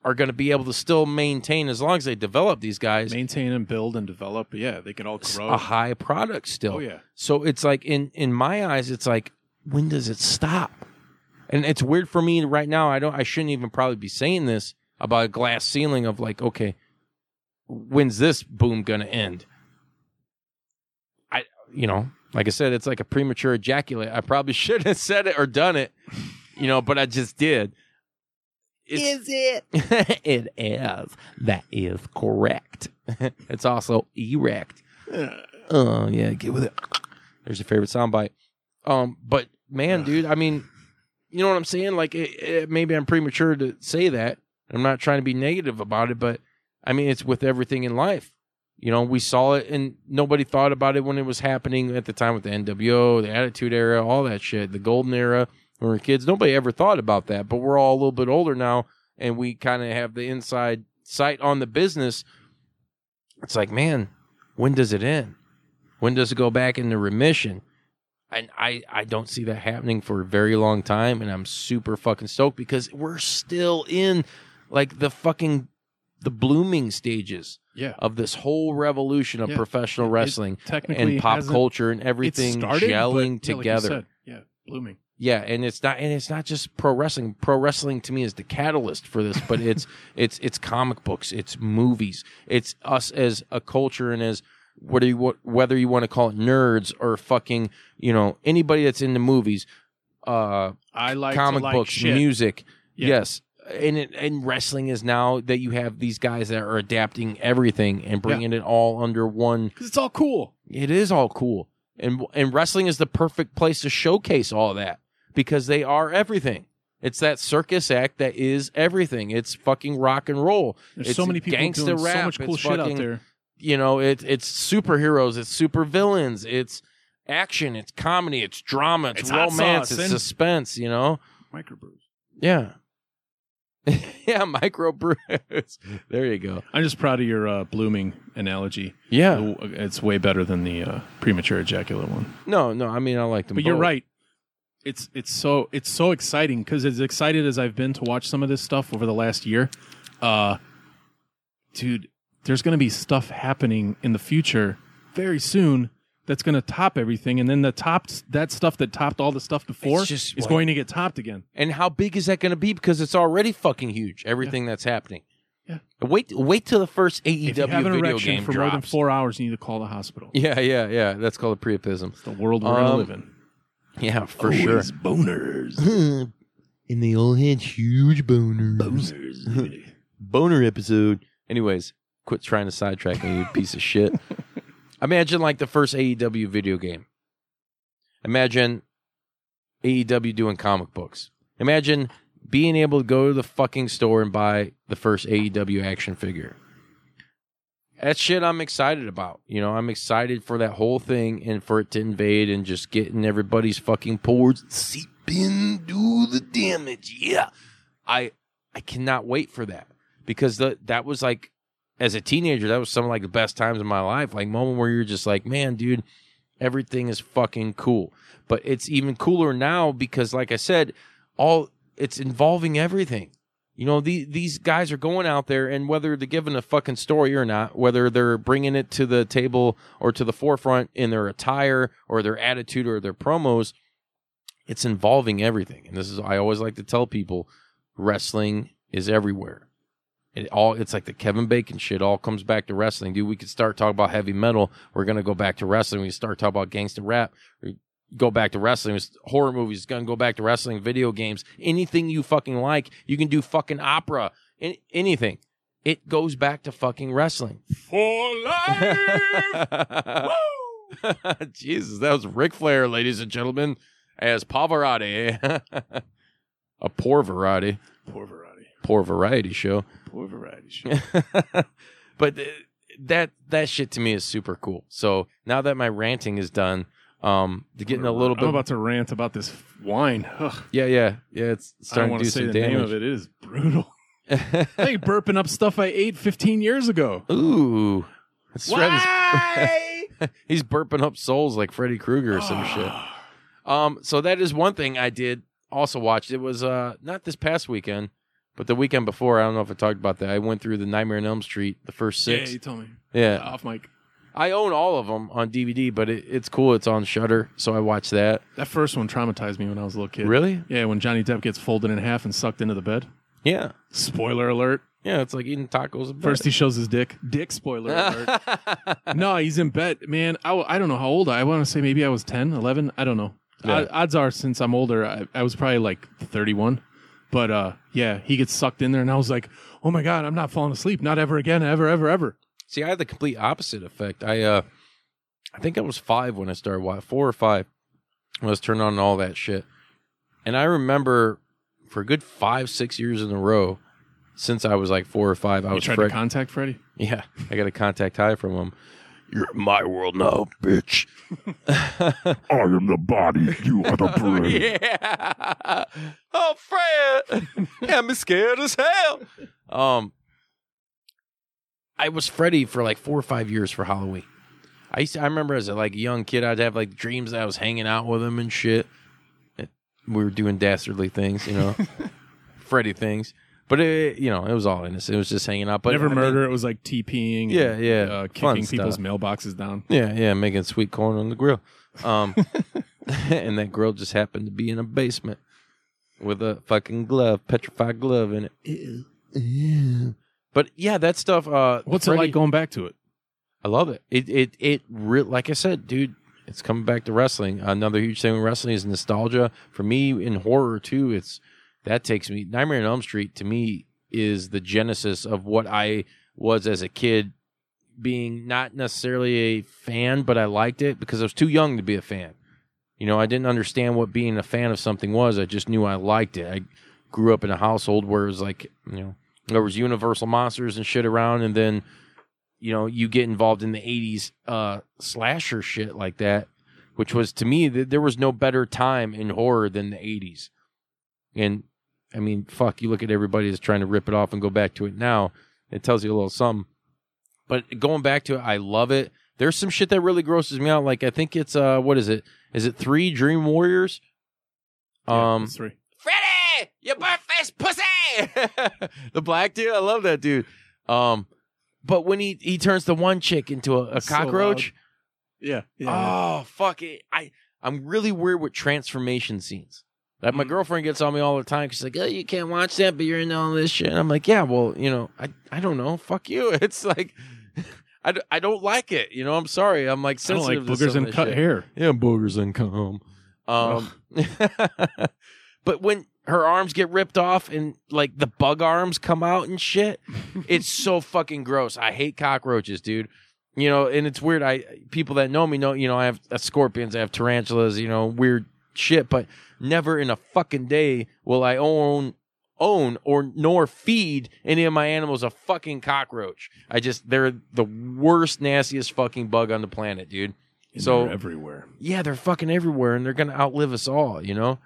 are going to be able to still maintain as long as they develop these guys Maintain and build and develop. Yeah, they can all grow. a high product still. Oh yeah. So it's like in in my eyes, it's like when does it stop? And it's weird for me right now. I don't. I shouldn't even probably be saying this about a glass ceiling of like, okay, when's this boom gonna end? I, you know, like I said, it's like a premature ejaculate. I probably shouldn't have said it or done it, you know, but I just did. is it? it is. That is correct. it's also erect. Oh yeah, get with it. There's your favorite soundbite. Um, but man, dude, I mean, you know what I'm saying? Like, it, it, maybe I'm premature to say that. I'm not trying to be negative about it, but I mean, it's with everything in life. You know, we saw it, and nobody thought about it when it was happening at the time with the NWO, the Attitude Era, all that shit, the Golden Era. When we were kids, nobody ever thought about that. But we're all a little bit older now, and we kind of have the inside sight on the business. It's like, man, when does it end? When does it go back into remission? And I, I don't see that happening for a very long time, and I'm super fucking stoked because we're still in like the fucking the blooming stages Yeah. of this whole revolution of Yeah. professional wrestling and pop culture and everything started, gelling but, yeah, like together. said, yeah, blooming. Yeah, and it's not and it's not just pro wrestling. Pro wrestling to me is the catalyst for this, but it's it's it's comic books, it's movies, it's us as a culture and as whether you whether you want to call it nerds or fucking you know anybody that's into movies, uh, I like comic like books, shit. music, Yeah. yes. And it, and wrestling is now that you have these guys that are adapting everything and bringing it all under one because it's all cool. it is all cool. And and wrestling is the perfect place to showcase all that because they are everything. It's that circus act that is everything. It's fucking rock and roll. There's it's so many people gangsta doing rap. so much cool it's shit fucking, out there. You know, it, it's superheroes. It's super villains. It's action. It's comedy. It's drama. It's, It's romance. sauce It's suspense. You know, Microbrews. yeah, yeah. Micro brews. There you go. I'm just proud of your uh, blooming analogy. Yeah. It's way better than the uh, premature ejaculate one. No, no. I mean, I like them. But you're right. It's it's so it's so exciting because as excited as I've been to watch some of this stuff over the last year, uh, dude, there's going to be stuff happening in the future very soon that's going to top everything, and then the topped that stuff that topped all the stuff before It's just is what- going to get topped again. And how big is that going to be? Because it's already fucking huge. Everything that's happening. Yeah. Wait, wait till the first AEW if you have an video erection game for drops. more than four hours, you need to call the hospital. Yeah, yeah, yeah. That's called a priapism. It's the world we're going to Um, live in. Yeah, for sure. boners. In the old head, huge boners. Boners. Boner episode. Anyways, quit trying to sidetrack me, you piece of shit. Imagine like the first AEW video game. Imagine AEW doing comic books. Imagine being able to go to the fucking store and buy the first AEW action figure. That shit I'm excited about. You know, I'm excited for that whole thing and for it to invade and just getting everybody's fucking pores seep in, do the damage. Yeah. I I cannot wait for that because the, that was like as a teenager that was some of like the best times of my life. Like moment where you're just like man dude everything is fucking cool. But it's even cooler now because like i said all it's involving everything. You know the, these guys are going out there and whether they're giving a fucking story or not whether they're bringing it to the table or to the forefront in their attire or their attitude or their promos it's involving everything. And this is i always like to tell people wrestling is everywhere it all it's like the Kevin Bacon shit all comes back to wrestling, dude. We could start talking about heavy metal. We're gonna go back to wrestling. We start talking about gangster rap. We go back to wrestling. Horror movies. Gonna go back to wrestling. Video games. Anything you fucking like. You can do fucking opera. An- anything. It goes back to fucking wrestling. For life. Jesus, that was Ric Flair, ladies and gentlemen, as Pavarotti. A poor variety. Poor variety. Poor variety show. Poor variety show. but th- that that shit to me is super cool. So now that my ranting is done, um, to getting a little bit. I'm about to rant about this wine. Ugh, yeah, yeah, yeah, it's I don't starting want to to do say some the name of it. It is brutal. hey, burping up stuff I ate 15 years ago. Ooh, That's Freddy's- Why? He's burping up souls like Freddy Krueger or some shit. Um, so that is one thing I did also watch. It was uh not this past weekend, but the weekend before. I don't know if I talked about that. I went through the Nightmare on Elm Street, the first six. Yeah, you told me. Yeah, Off mic. I own all of them on DVD, but it, it's cool. It's on Shudder, so I watched that. That first one traumatized me when I was a little kid. Really? Yeah, when Johnny Depp gets folded in half and sucked into the bed. Yeah, Spoiler alert. yeah. It's like eating tacos. First, he shows his dick. Dick spoiler alert. no, he's in bed. Man, I, I don't know how old I, I want to say maybe I was 10, 11. I don't know. Yeah. O- odds are, since I'm older, I, I was probably like 31. But uh, yeah, he gets sucked in there, and I was like, oh my God, I'm not falling asleep. Not ever again. Ever, ever, ever. See, I had the complete opposite effect. I uh I think I was five when I started watching four or five when I was turned on all that shit. And I remember for a good five, six years in a row, since I was like four or five, I You was tried Fred- to contact Freddy? Yeah. I got a contact high from him. You're in my world now, bitch. I am the body, you are the brain. yeah. Oh, Fred. I'm scared as hell. Um, I was Freddy for like four or five years for Halloween. I used to, I remember as a like young kid, I'd have like dreams that I was hanging out with him and shit. We were doing dastardly things, you know, Freddy things. But it, you know, it was all innocent. It was just hanging out. But Never I mean- murder. it was like TPing. and, Yeah, yeah. Uh, Fun kicking people's stuff. mailboxes down. Yeah, yeah, making sweet corn on the grill. Um, and that grill just happened to be in a basement with a fucking glove, petrified glove in it. Ew, ew. But yeah, that stuff. Uh, What's Freddy- it like going back to it? I love it. It it it re- like I said, dude. It's coming back to wrestling. Another huge thing with wrestling is nostalgia. For me, in horror too, it's that takes me. Nightmare on Elm Street to me is the genesis of what I was as a kid, being not necessarily a fan, but I liked it because I was too young to be a fan. You know, I didn't understand what being a fan of something was. I just knew I liked it. I grew up in a household where it was like, you know, there was Universal monsters and shit around, and then you know, you get involved in the 80s uh, slasher shit like that, which was to me, th- there was no better time in horror than the 80s. And I mean, fuck, you look at everybody that's trying to rip it off and go back to it now, it tells you a little something. But going back to it, I love it. There's some shit that really grosses me out. Like, I think it's, uh, what is it? Is it three Dream Warriors? Yeah, Um, that's three. Freddy, you burnt face pussy. the black dude, I love that dude. Um, but when he he turns the one chick into a, a So cockroach, Yeah. oh fuck it, I I'm really weird with transformation scenes. Like my Mm. girlfriend gets on me all the time. She's like, "Oh, you can't watch that, but you're into all this shit." And I'm like, "Yeah, well, you know, I I don't know. Fuck you. It's like." I, d- I don't like it, you know. I'm sorry. I'm like I don't like sensitive to boogers some and of cut shit. hair. Yeah, boogers and cum. Um, but when her arms get ripped off and like the bug arms come out and shit, it's so fucking gross. I hate cockroaches, dude. You know, and it's weird. I people that know me know, you know, I have uh, scorpions, I have tarantulas, you know, weird shit. But never in a fucking day will I own own or nor feed any of my animals a fucking cockroach. I just they're the worst, nastiest fucking bug on the planet, dude. And So- they're everywhere. Yeah, they're fucking everywhere, and they're gonna outlive us all. You know,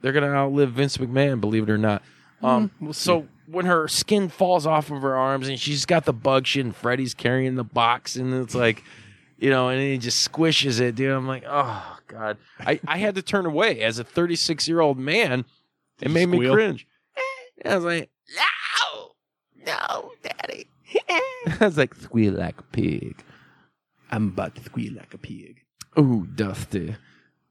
they're gonna outlive Vince McMahon, believe it or not. Um, we'll so when her skin falls off of her arms and she's got the bug shit, and Freddy's carrying the box, and it's like, you know, and he just squishes it, dude. I'm like, oh god, I I had to turn away as a 36 year old man. It you made me squeal? cringe. I was like, no, no, daddy. I was like, squeal like a pig. I'm about to squeal like a pig. Ooh, Dusty,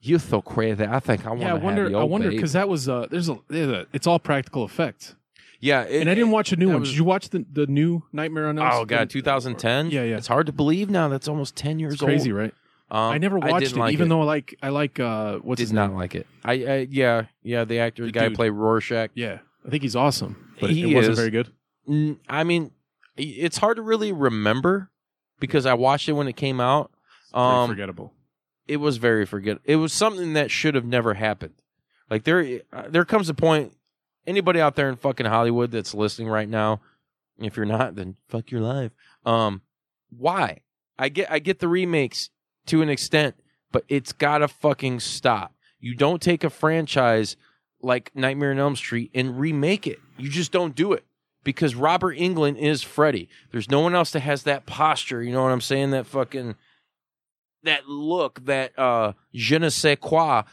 you're so crazy. I think I want Yeah, I to wonder. have your I wonder because that was uh, there's a, there's a it's all practical effects. Yeah, it- and I didn't watch a new one. was- Did you watch the the new Nightmare on Elm Oh god, 2010. Yeah, yeah. It's hard to believe now. That's almost 10 years old. It's crazy, old. right? Um, I never watched it, like even though I like I like uh what's did his not name? like it. I, I yeah yeah the actor the, guy dude. played Rorschach. Yeah, I think he's awesome, but He it wasn't is. very good. Mm, I mean, it's hard to really remember because I watched it when it came out. Um, forgettable. it was very forget. It was something that should have never happened. Like there, uh, there comes a point. Anybody out there in fucking Hollywood that's listening right now, if you're not, then fuck your life. Um, why? I get, I get the remakes to an extent, but it's gotta fucking stop. You don't take a franchise like Nightmare on Elm Street and remake it. You just don't do it because Robert Englund is Freddy. There's no one else that has that posture. You know what I'm saying? That fucking that look, that uh je ne sais quoi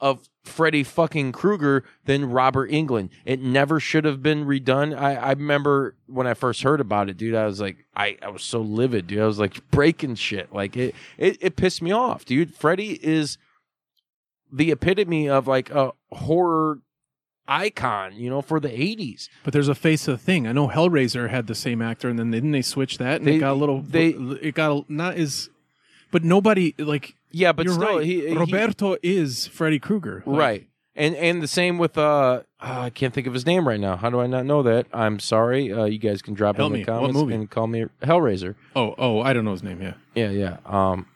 of Freddy fucking Krueger than Robert Englund. It never should have been redone. I, I remember when I first heard about it, dude, I was like, I, I was so livid, dude. I was like breaking shit. Like it, it, it pissed me off, dude. Freddy is the epitome of like a horror icon, you know, for the 80s. But there's a face of the thing. I know Hellraiser had the same actor, and then didn't they switch that? And They- it got a little. they- it got a, not as. But nobody like. Yeah, but you're still, right. he, he- Roberto is Freddy Krueger. Like, right. And and the same with uh, uh, I can't think of his name right now. How do I not know that? I'm sorry. Uh, you guys can drop it Help in the me. What comments movie? and call me Hellraiser. Oh, oh, I don't know his name. Yeah, Yeah, yeah. Um,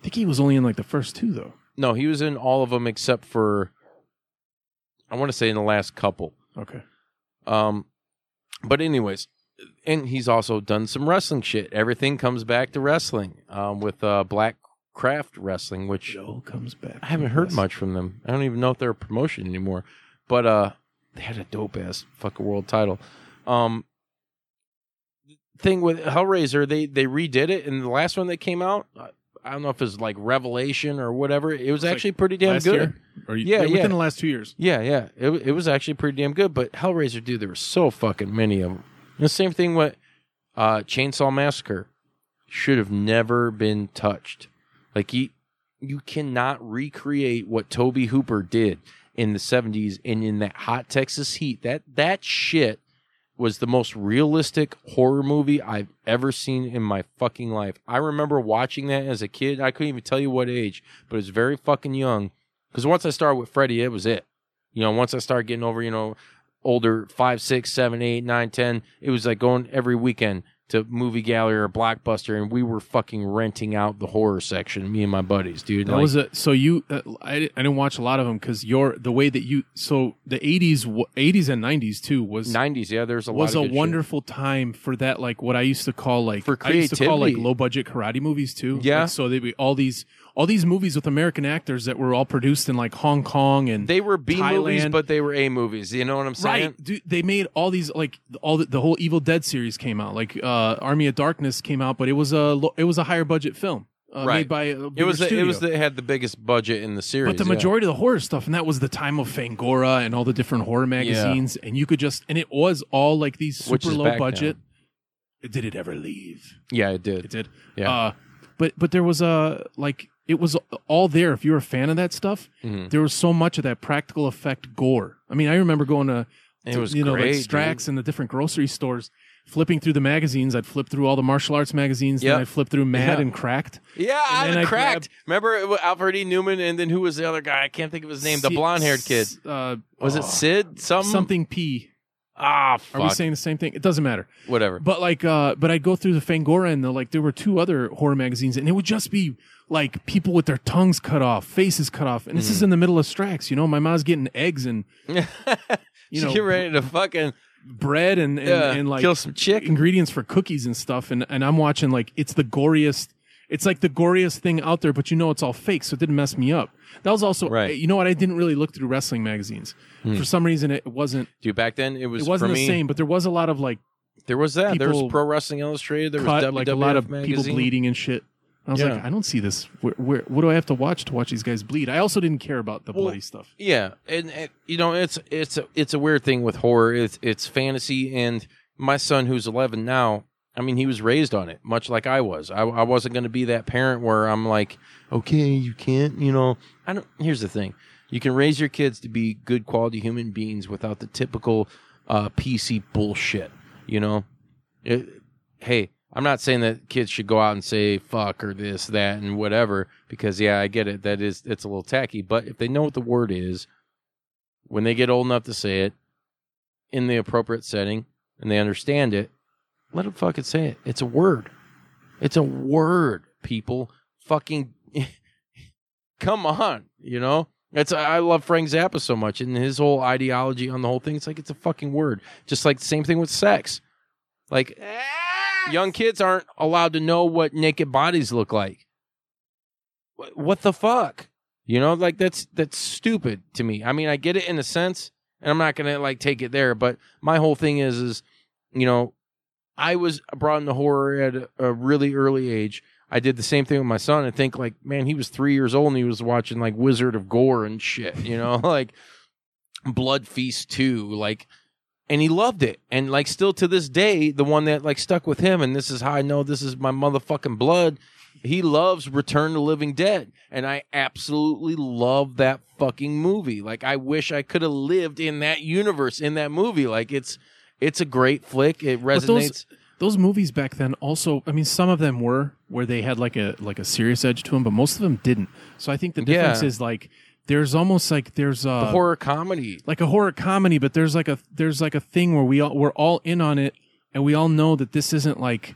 I think he was only in like the first two though. no, he was in all of them except for I want to say in the last couple. Okay. Um, but anyways, and he's also done some wrestling shit. Everything comes back to wrestling. Um, with uh, Black Craft Wrestling, which It all comes back. I haven't heard much from them. I don't even know if they're a promotion anymore. But uh, they had a dope ass fucking world title. Um, thing with Hellraiser, they they redid it, and the last one that came out, I- I don't know if it was like Revelation or whatever. It was It's actually pretty damn Last good. year? Or you, Yeah, within yeah. the last two years. Yeah, yeah. It it was actually pretty damn good. But Hellraiser, dude, there were so fucking many of them. And the same thing with uh, Chainsaw Massacre. Should have never been touched. Like you, you cannot recreate what Tobe Hooper did in the '70s and in that hot Texas heat. That that shit was the most realistic horror movie I've ever seen in my fucking life. I remember watching that as a kid. I couldn't even tell you what age, but it was very fucking young. Because once I started with Freddy, it was it. You know, once I started getting over, you know, older five, six, seven, eight, nine, ten, it was like going every weekend to movie gallery or blockbuster, and we were fucking renting out the horror section. Me and my buddies, dude. That Like, was a so you. Uh, I, I didn't watch a lot of them because your the way that you so the eighties eighties and nineties too was nineties. Yeah, there's a lot. was of a good shit. wonderful time for that like what I used to call like For I used to call like low budget karate movies too. Yeah. Like, so they'd be all these all these movies with American actors that were all produced in like Hong Kong and They were B movies, but they were A movies. You know what I'm saying? Right, dude. They made all these like all the, the whole Evil Dead series came out. Like uh, Army of Darkness came out, but it was a it was a higher budget film uh, Right. made by a It was the, it was the, it had the biggest budget in the series. But the yeah. majority of the horror stuff, and that was the time of Fangoria and all the different horror magazines, and you could just and it was all like these super low back budget. Did it ever leave? yeah, it did. It did. Yeah. Uh, but but there was a like it was all there. If you were a fan of that stuff, Mhm. there was so much of that practical effect gore. I mean, I remember going to, It to, was you know great, like Strax and the different grocery stores, flipping through the magazines. I'd flip through all the martial arts magazines. Yep. Then I'd flip through Mad Yeah. and Cracked. Yeah, And I cracked. Remember Alfred E. Neuman, and then who was the other guy? I can't think of his name. The Si- blonde haired kid. Uh, Was oh, it Sid? Something. something P? Ah, Are we saying the same thing? It doesn't matter. Whatever. But like, uh, but I'd go through the Fangoria and the, like there were two other horror magazines, and it would just be like people with their tongues cut off, faces cut off, and this Mm. is in the middle of Strax. You know, my mom's getting eggs and you know get ready to fucking bread and and, yeah, and like kill some chicken. ingredients for cookies and stuff, and and I'm watching like it's the goriest. It's like the goriest thing out there, but you know it's all fake, so it didn't mess me up. That was also, Right. you know what? I didn't really look through wrestling magazines. Hmm. For some reason, it wasn't. Dude, back then it was It wasn't the me, same, but there was a lot of like There was that. there was Pro Wrestling Illustrated. There was WWF like a lot of magazine. people bleeding and shit. I was Yeah. like, I don't see this. Where, where, what do I have to watch to watch these guys bleed? I also didn't care about the Well, bloody stuff. Yeah, and, and you know it's it's a, it's a weird thing with horror. It's it's fantasy, and my son who's 11 now. I mean, he was raised on it, much like I was. I, I wasn't going to be that parent where I'm like, okay, you can't, you know. I don't. Here's the thing: you can raise your kids to be good quality human beings without the typical uh, PC bullshit. You know, it, hey, I'm not saying that kids should go out and say fuck or this, that, and whatever, because yeah, I get it. That is, it's a little tacky. But if they know what the word is, when they get old enough to say it in the appropriate setting and they understand it, let them fucking say it. It's a word. It's a word, people. Fucking come on, you know? It's I love Frank Zappa so much and his whole ideology on the whole thing. It's like it's a fucking word. Just like the same thing with sex. Like eh, young kids aren't allowed to know what naked bodies look like. What, what the fuck? You know, like that's that's stupid to me. I mean, I get it in a sense, and I'm not gonna like take it there, but my whole thing is is, you know, I was brought into horror at a, a really early age. I did the same thing with my son. I think like, man, he was three years old and he was watching like Wizard of Gore and shit, you know, like Blood Feast 2, like, and he loved it. And like, still to this day, the one that like stuck with him, and this is how I know this is my motherfucking blood. He loves Return to Living Dead, and I absolutely love that fucking movie. Like, I wish I could have lived in that universe in that movie. Like, it's it's a great flick. It resonates. those those movies back then also I mean some of them were where they had like a like a serious edge to them but most of them didn't. So I think the difference Yeah. is like there's almost like there's a the horror comedy. like a horror comedy but there's like a there's like a thing where we all we're all in on it and we all know that this isn't like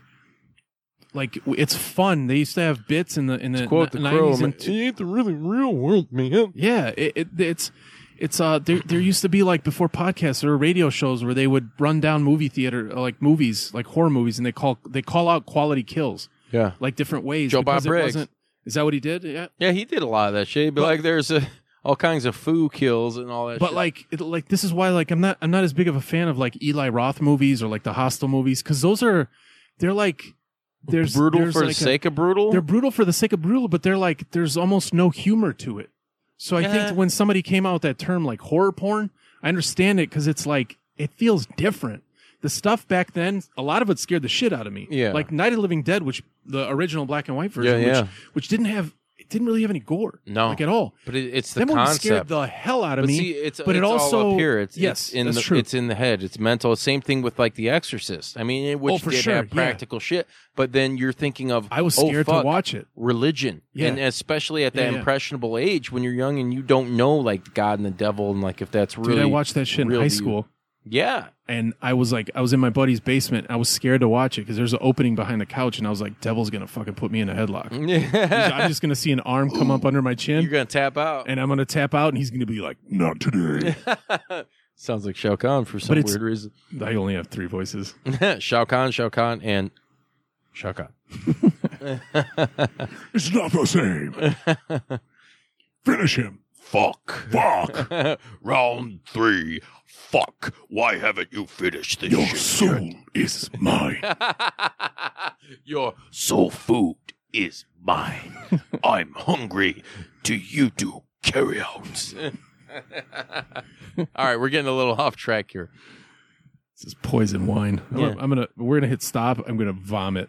like it's fun. They used to have bits in the in the Quote n- crow, 90s man, and it ain't the really real world, man. yeah, it, it, it's it's uh there there used to be like before podcasts or radio shows where they would run down movie theater uh, like movies like horror movies and they call they call out quality kills Yeah. like different ways. Joe Bob Briggs. Is that what he did? Yeah. Yeah, he did a lot of that shit. But, But- like, there's a, all kinds of foo kills and all that. But shit. like it, like this is why like I'm not I'm not as big of a fan of like Eli Roth movies or like the Hostel movies because those are they're like there's brutal there's for the like a- sake of brutal. they're brutal for the sake of brutal, but they're like there's almost no humor to it. So I Yeah. think uh-huh. when somebody came out with that term like horror porn, I understand it because it's like it feels different. The stuff back then, a lot of it scared the shit out of me. Yeah. like Night of the Living Dead, which the original black and white version, Yeah, yeah. which which didn't have it didn't really have any gore, No. like at all. but it, it's the That movie concept. scared the hell out of but me. see, it's but it it's all also- up here. It's, yes, it's in that's the true. it's in the head. It's mental. Same thing with like The Exorcist. I mean, it, which Oh, for did sure, have yeah. practical shit, but then you're thinking of I was oh, scared to watch it. religion, Yeah. and especially at that Yeah, yeah. impressionable age when you're young and you don't know like God and the devil and like if that's really Dude, I watched that shit in high school. Yeah, and I was like, I was in my buddy's basement. I was scared to watch it because there's an opening behind the couch, and I was like, "Devil's gonna fucking put me in a headlock." I'm just gonna see an arm come up under my chin. you're gonna tap out. and I'm gonna tap out, and he's gonna be like, "Not today." Sounds like Shao Kahn for some But it's- weird reason. I only have three voices. Shao Kahn, Shao Kahn, and Shao Kahn. It's not the same. Finish him. Fuck. Fuck. Round three. Fuck. Why haven't you finished this Your shit soul is mine. Your soul food is mine. I'm hungry. Do you do carry outs? All right, we're getting a little off track here. This is poison wine. I'm Yeah. gonna- I'm gonna. We're gonna hit stop. I'm gonna vomit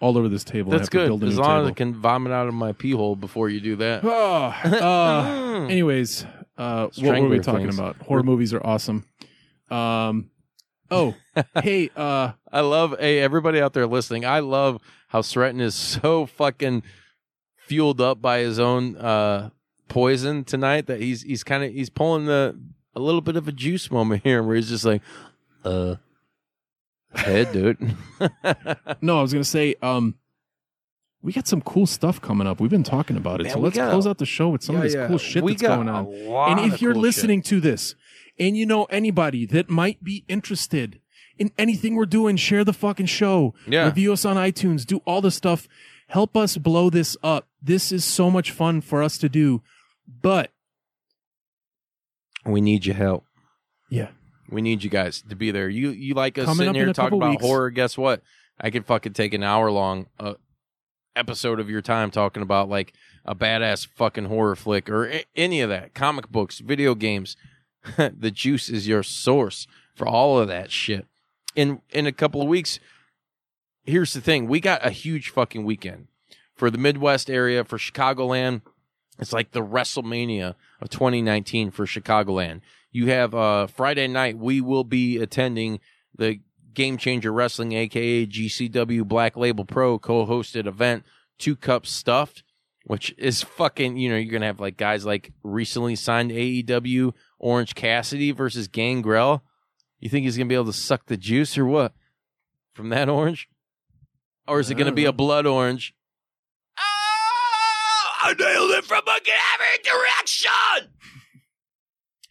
all over this table. and That's have to good. build a As new long as I table. can vomit out of my pee hole before you do that. Oh, uh, anyways, uh, what were we talking things. about? Horror movies are awesome. Um, oh, hey, uh, I love hey everybody out there listening. I love how Sreten is so fucking fueled up by his own uh poison tonight that he's he's kind of he's pulling the a little bit of a juice moment here where he's just like uh head dude. no, I was gonna say, um, we got some cool stuff coming up. We've been talking about it, Man, so let's got close out the show with some of this yeah. cool shit we that's got going on. And if you're cool listening to this, and you know anybody that might be interested in anything we're doing, share the fucking show. Yeah. Review us on iTunes. Do all the stuff. Help us blow this up. This is so much fun for us to do. But we need your help. yeah, We need you guys to be there. You you like us Coming sitting here talking about weeks. horror? Guess what? I could fucking take an hour long uh, episode of your time talking about like a badass fucking horror flick or a- any of that. Comic books, video games. the juice is your source for all of that shit. In in a couple of weeks, here's the thing: we got a huge fucking weekend for the Midwest area for Chicagoland. It's like the WrestleMania of 2019 for Chicagoland. You have uh, Friday night. We will be attending the Game Changer Wrestling, aka GCW Black Label Pro co-hosted event, Two Cups Stuffed, which is fucking. You know, you're gonna have like guys like recently signed AEW Orange Cassidy versus Gangrel. You think he's gonna be able to suck the juice or what from that orange, or is it gonna be know. a blood orange? Oh, I nailed it from a every direction.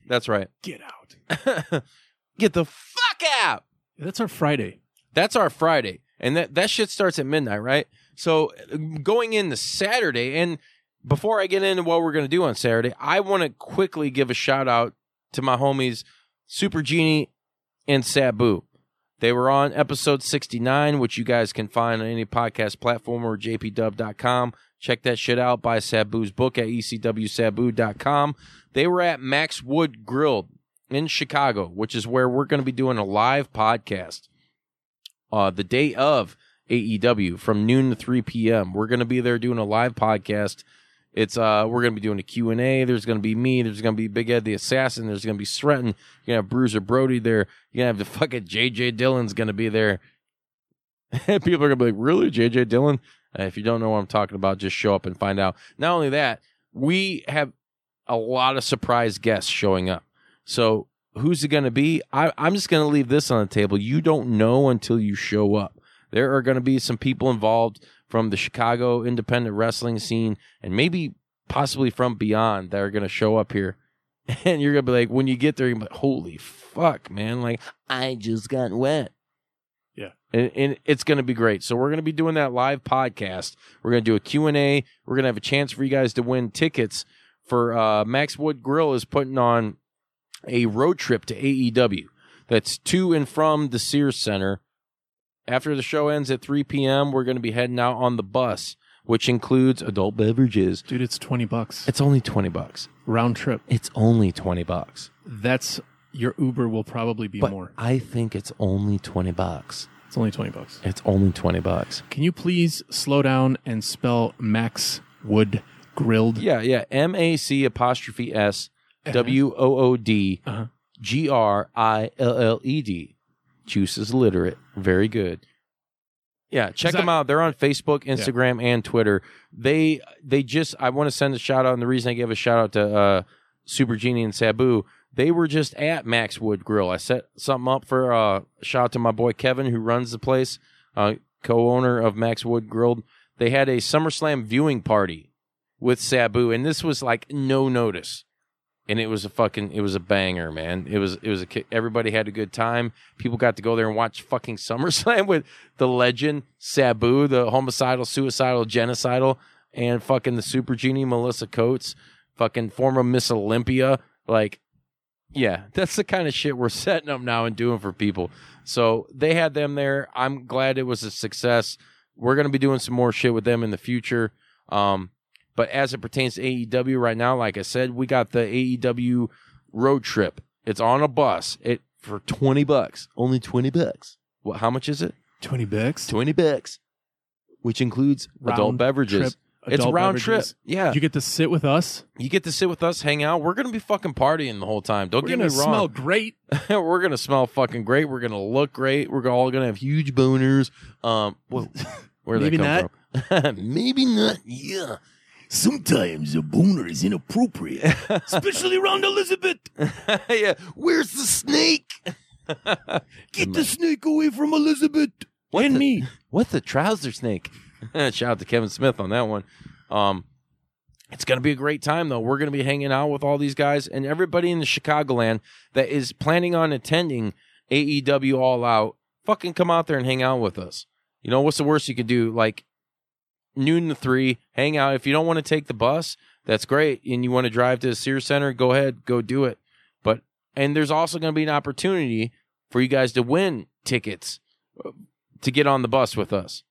That's right. get out. Get the fuck out. That's our Friday. That's our Friday. And that, that shit starts at midnight, right? So going into Saturday, and before I get into what we're going to do on Saturday, I want to quickly give a shout out to my homies, Super Genie and Sabu. They were on episode 69, which you guys can find on any podcast platform or jpdub.com. Check that shit out. Buy Sabu's book at ecwsabu.com. They were at Mac's Wood Grilled in Chicago, which is where we're going to be doing a live podcast uh, the day of AEW from noon to 3 p.m. We're going to be there doing a live podcast. It's uh we're gonna be doing a Q&A. There's gonna be me. There's gonna be Big Ed the Assassin. There's gonna be Sreten. You're gonna have Bruiser Brody there. You're gonna have the fucking JJ Dillon's gonna be there. People are gonna be like, really, JJ Dillon? Uh, if you don't know what I'm talking about, just show up and find out. Not only that, we have a lot of surprise guests showing up. So who's it gonna be? I, I'm just gonna leave this on the table. You don't know until you show up. There are gonna be some people involved from the Chicago independent wrestling scene and maybe possibly from beyond that are going to show up here. And you're going to be like, when you get there, you're going to be like, holy fuck, man. Like, I just got wet. Yeah. And, and it's going to be great. So we're going to be doing that live podcast. We're going to do a Q&A. We're going to have a chance for you guys to win tickets for uh, Mac's Wood Grill is putting on a road trip to AEW. That's to and from the Sears Center after the show ends at 3 p.m., we're going to be heading out on the bus, which includes adult beverages. Dude, it's 20 bucks. It's only 20 bucks. round trip. It's only 20 bucks. That's your Uber will probably be But more. I think it's only 20 bucks. It's only 20 bucks. It's only 20 bucks. Can you please slow down and spell Mac's Wood Grilled? Yeah, yeah. M A C apostrophe S W O O D Uh-huh. G R I L L E D. Juice is literate. Very good. Yeah, check them out. They're on Facebook, Instagram, and Twitter. They they just I want to send a shout out, and the reason I gave a shout out to uh, Super Genie and Sabu, they were just at Mac's Wood Grill. I set something up for uh, shout out to my boy Kevin who runs the place, uh, co-owner of Mac's Wood Grill. They had a SummerSlam viewing party with Sabu, and this was like no notice and it was a fucking it was a banger, man. It was it was a everybody had a good time. People got to go there and watch fucking SummerSlam with the legend Sabu, the homicidal, suicidal, genocidal, and fucking the super genie Melissa Coates, fucking former Miss Olympia. Like, yeah, that's the kind of shit we're setting up now and doing for people. So they had them there. I'm glad it was a success. We're gonna be doing some more shit with them in the future. Um, but as it pertains to AEW right now, like I said, we got the AEW road trip. It's on a bus. It for twenty bucks. Only twenty bucks. What? How much is it? 20 bucks? Twenty bucks, which includes adult Round beverages. trip, it's adult round beverages. trip. Yeah, You get to sit with us. you get to sit with us, hang out. We're gonna be fucking partying the whole time. Don't We're get me wrong. smell great. we're gonna smell fucking great. We're gonna look great. We're all gonna have huge boners. Um, well, where Maybe they come not. from? Maybe not. Yeah. Sometimes a boner is inappropriate, especially around Elizabeth. yeah. Where's the snake? Get the snake away from Elizabeth. What and the- me. What the trouser snake? Shout out to Kevin Smith on that one. Um, it's going to be a great time, though. We're going to be hanging out with all these guys and everybody in the Chicagoland that is planning on attending AEW All Out. Fucking come out there and hang out with us. You know, what's the worst you could do? Like noon to three, hang out. If you don't want to take the bus, that's great. And you want to drive to the Sears Center, go ahead, go do it. But, and there's also going to be an opportunity for you guys to win tickets uh, to get on the bus with us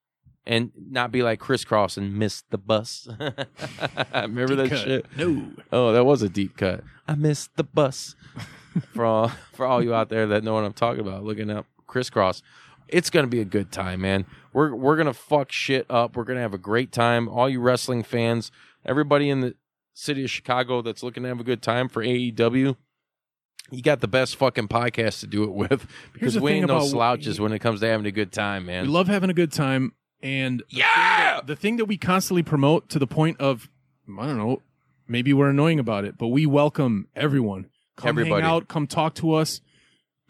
and not be like crisscross and miss the bus. Remember that Cut. shit? No. Oh, that was a deep cut. I missed the bus. for all for all you out there that know what I'm talking about, looking up crisscross. It's gonna be a good time, man. We're we're gonna fuck shit up. We're gonna have a great time. All you wrestling fans, everybody in the city of Chicago that's looking to have a good time for AEW. You got the best fucking podcast to do it with because we ain't no slouches when it comes to having a good time, man. We love having a good time. And the Yeah! thing that- the thing that we constantly promote to the point of, I don't know, maybe we're annoying about it, but we welcome everyone. Come Everybody. hang out, come talk to us.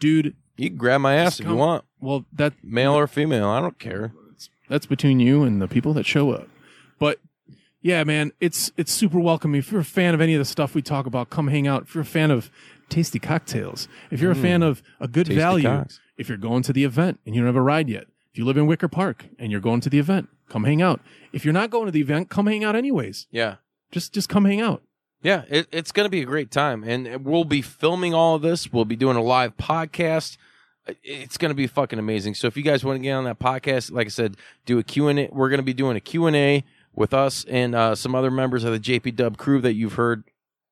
Dude, you can grab my ass if you want, well, that male or female. I don't care. that's between you and the people that show up. But yeah, man, it's it's super welcoming. If you're a fan of any of the stuff we talk about, come hang out. If you're a fan of tasty cocktails, if you're a fan of a good Mm. Tasty value, cocks. if you're going to the event and you don't have a ride yet, if you live in Wicker Park and you're going to the event, come hang out. If you're not going to the event, come hang out anyways. Yeah. Just just come hang out. Yeah, it, it's going to be a great time, and we'll be filming all of this. We'll be doing a live podcast. it's going to be fucking amazing. So if you guys want to get on that podcast, like I said, do a Q&A. We're going to be doing a Q&A with us and uh, some other members of the JP Dub crew that you've heard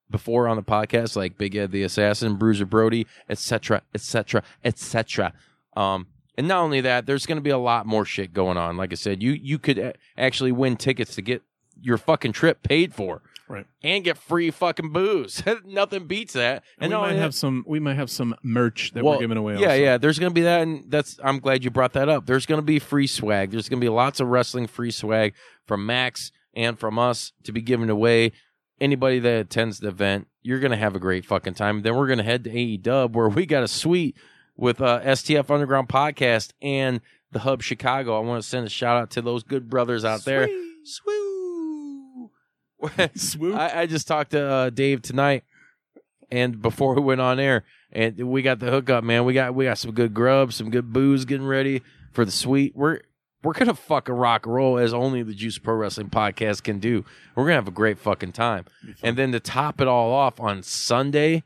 before on the podcast, like Big Ed the Assassin, Bruiser Brody, etc., etc., etc. And not only that, there's going to be a lot more shit going on. Like I said, you you could actually win tickets to get your fucking trip paid for, Right. And get free fucking booze. Nothing beats that. And, we might only have some. We might have some merch that well, we're giving away. Yeah, also. yeah. There's gonna be that, and that's. I'm glad you brought that up. There's gonna be free swag. There's gonna be lots of wrestling free swag from Mac's and from us to be given away. Anybody that attends the event, you're gonna have a great fucking time. Then we're gonna head to AE Dub where we got a suite with uh, STF Underground podcast and the Hub Chicago. I want to send a shout out to those good brothers out there. Swoo. Swoop. I, I just talked to uh, Dave tonight, and before we went on air, and we got the hookup, man. We got we got some good grub, some good booze, getting ready for the suite. We're we're gonna fucking rock and roll as only the Juice Pro Wrestling podcast can do. We're gonna have a great fucking time, and then to top it all off on Sunday.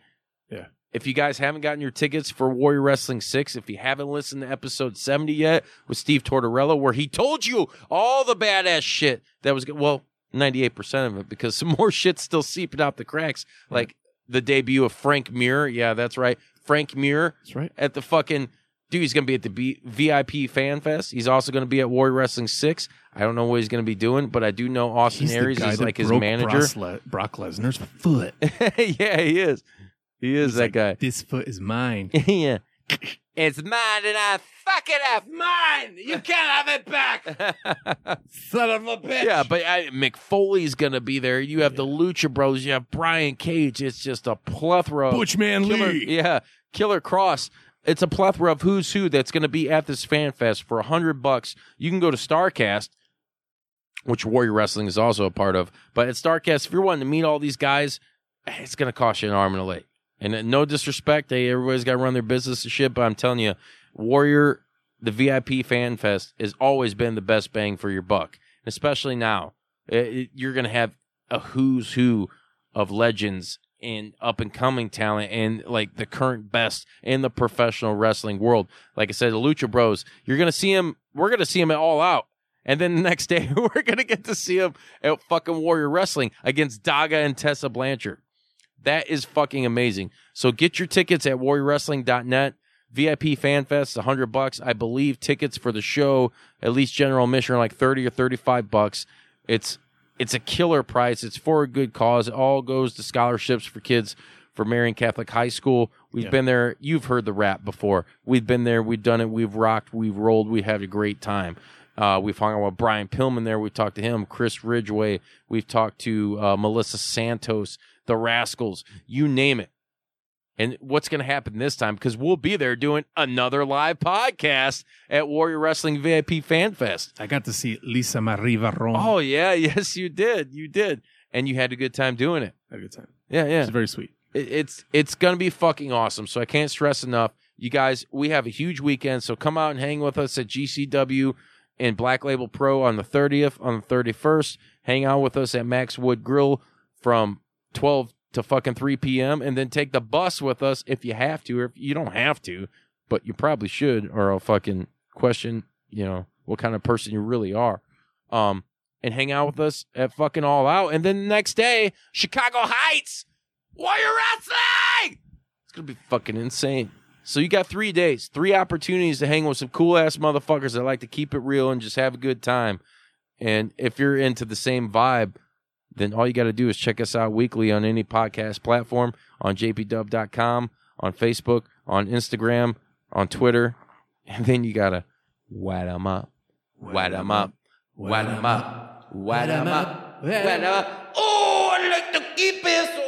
Yeah. If you guys haven't gotten your tickets for Warrior Wrestling 6, if you haven't listened to episode 70 yet with Steve Tortorella, where he told you all the badass shit that was, well, 98% of it, because some more shit's still seeping out the cracks. Like the debut of Frank Muir. Yeah, that's right. Frank Muir That's right. at the fucking, dude, he's going to be at the B- VIP Fan Fest. He's also going to be at Warrior Wrestling 6. I don't know what he's going to be doing, but I do know Austin He's Aries is like his manager. Brock Lesnar's foot. yeah, he is. He is He's that like, guy. This foot is mine. yeah. It's mine and I fuck it up. Mine! You can't have it back! Son of a bitch! yeah, but I, Mick Foley's gonna be there. You have the Lucha Bros. You have Brian Cage. It's just a plethora. of Butchman Killer, Lee. yeah, Killer Kross. It's a plethora of who's who that's going to be at this fan fest for a hundred bucks. You can go to Starcast, which Warrior Wrestling is also a part of. But at Starcast, if you're wanting to meet all these guys, it's going to cost you an arm and a leg. And uh, no disrespect, they everybody's got to run their business and shit. But I'm telling you, Warrior, the VIP Fan Fest has always been the best bang for your buck, especially now. It- it- you're going to have a who's who of legends and up and coming talent and like the current best in the professional wrestling world. Like I said, the Lucha Bros, you're going to see them. We're going to see them All Out. And then the next day, we're going to get to see them at fucking Warrior Wrestling against Daga and Tessa Blanchard. That is fucking amazing. So get your tickets at warriorwrestling.net. VIP Fan Fest, 100 bucks. I believe tickets for the show, at least general admission, are like 30 or 35 bucks. It's it's a killer price. It's for a good cause. It all goes to scholarships for kids for Marion Catholic High School. We've Yeah. been there. You've heard the rap before. We've been there. We've done it. We've rocked. We've rolled. We had a great time. Uh, we've hung out with Brian Pillman there. We've talked to him. Chris Ridgeway. We've talked to uh, Melissa Santos, the Rascals. You name it. And what's going to happen this time? Because we'll be there doing another live podcast at Warrior Wrestling VIP Fan Fest. I got to see Lisa Marie Varon. Oh yeah, yes you did, you did, and you had a good time doing it. had a good time. Yeah, yeah. It's very sweet. It- it's it's gonna be fucking awesome. So I can't stress enough, you guys. We have a huge weekend, so come out and hang with us at GCW and Black Label Pro on the thirtieth, on the thirty first. Hang out with us at Mac's Wood Grill from twelve to fucking three p.m. and then take the bus with us if you have to, or if you don't have to, but you probably should, or I'll fucking question, you know, what kind of person you really are. Um, and hang out with us at fucking All Out, and then the next day, Chicago Heights. Warrior Wrestling! It's gonna be fucking insane. So you got three days, three opportunities to hang with some cool ass motherfuckers that like to keep it real and just have a good time. And if you're into the same vibe, then all you got to do is check us out weekly on any podcast platform, on jpdub.com, on Facebook, on Instagram, on Twitter, and then you gotta wad 'em up, wad 'em up, wad 'em up, wad 'em up, wad 'em up. Oh, I like to keep it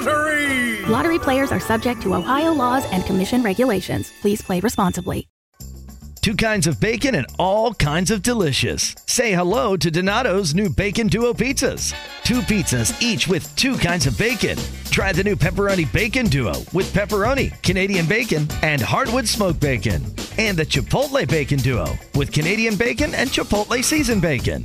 Lottery! Lottery players are subject to Ohio laws and commission regulations. Please play responsibly. Two kinds of bacon and all kinds of delicious. Say hello to Donato's new Bacon Duo pizzas. Two pizzas, each with two kinds of bacon. Try the new Pepperoni Bacon Duo with pepperoni, Canadian bacon, and hardwood smoked bacon. And the Chipotle Bacon Duo with Canadian bacon and Chipotle seasoned bacon.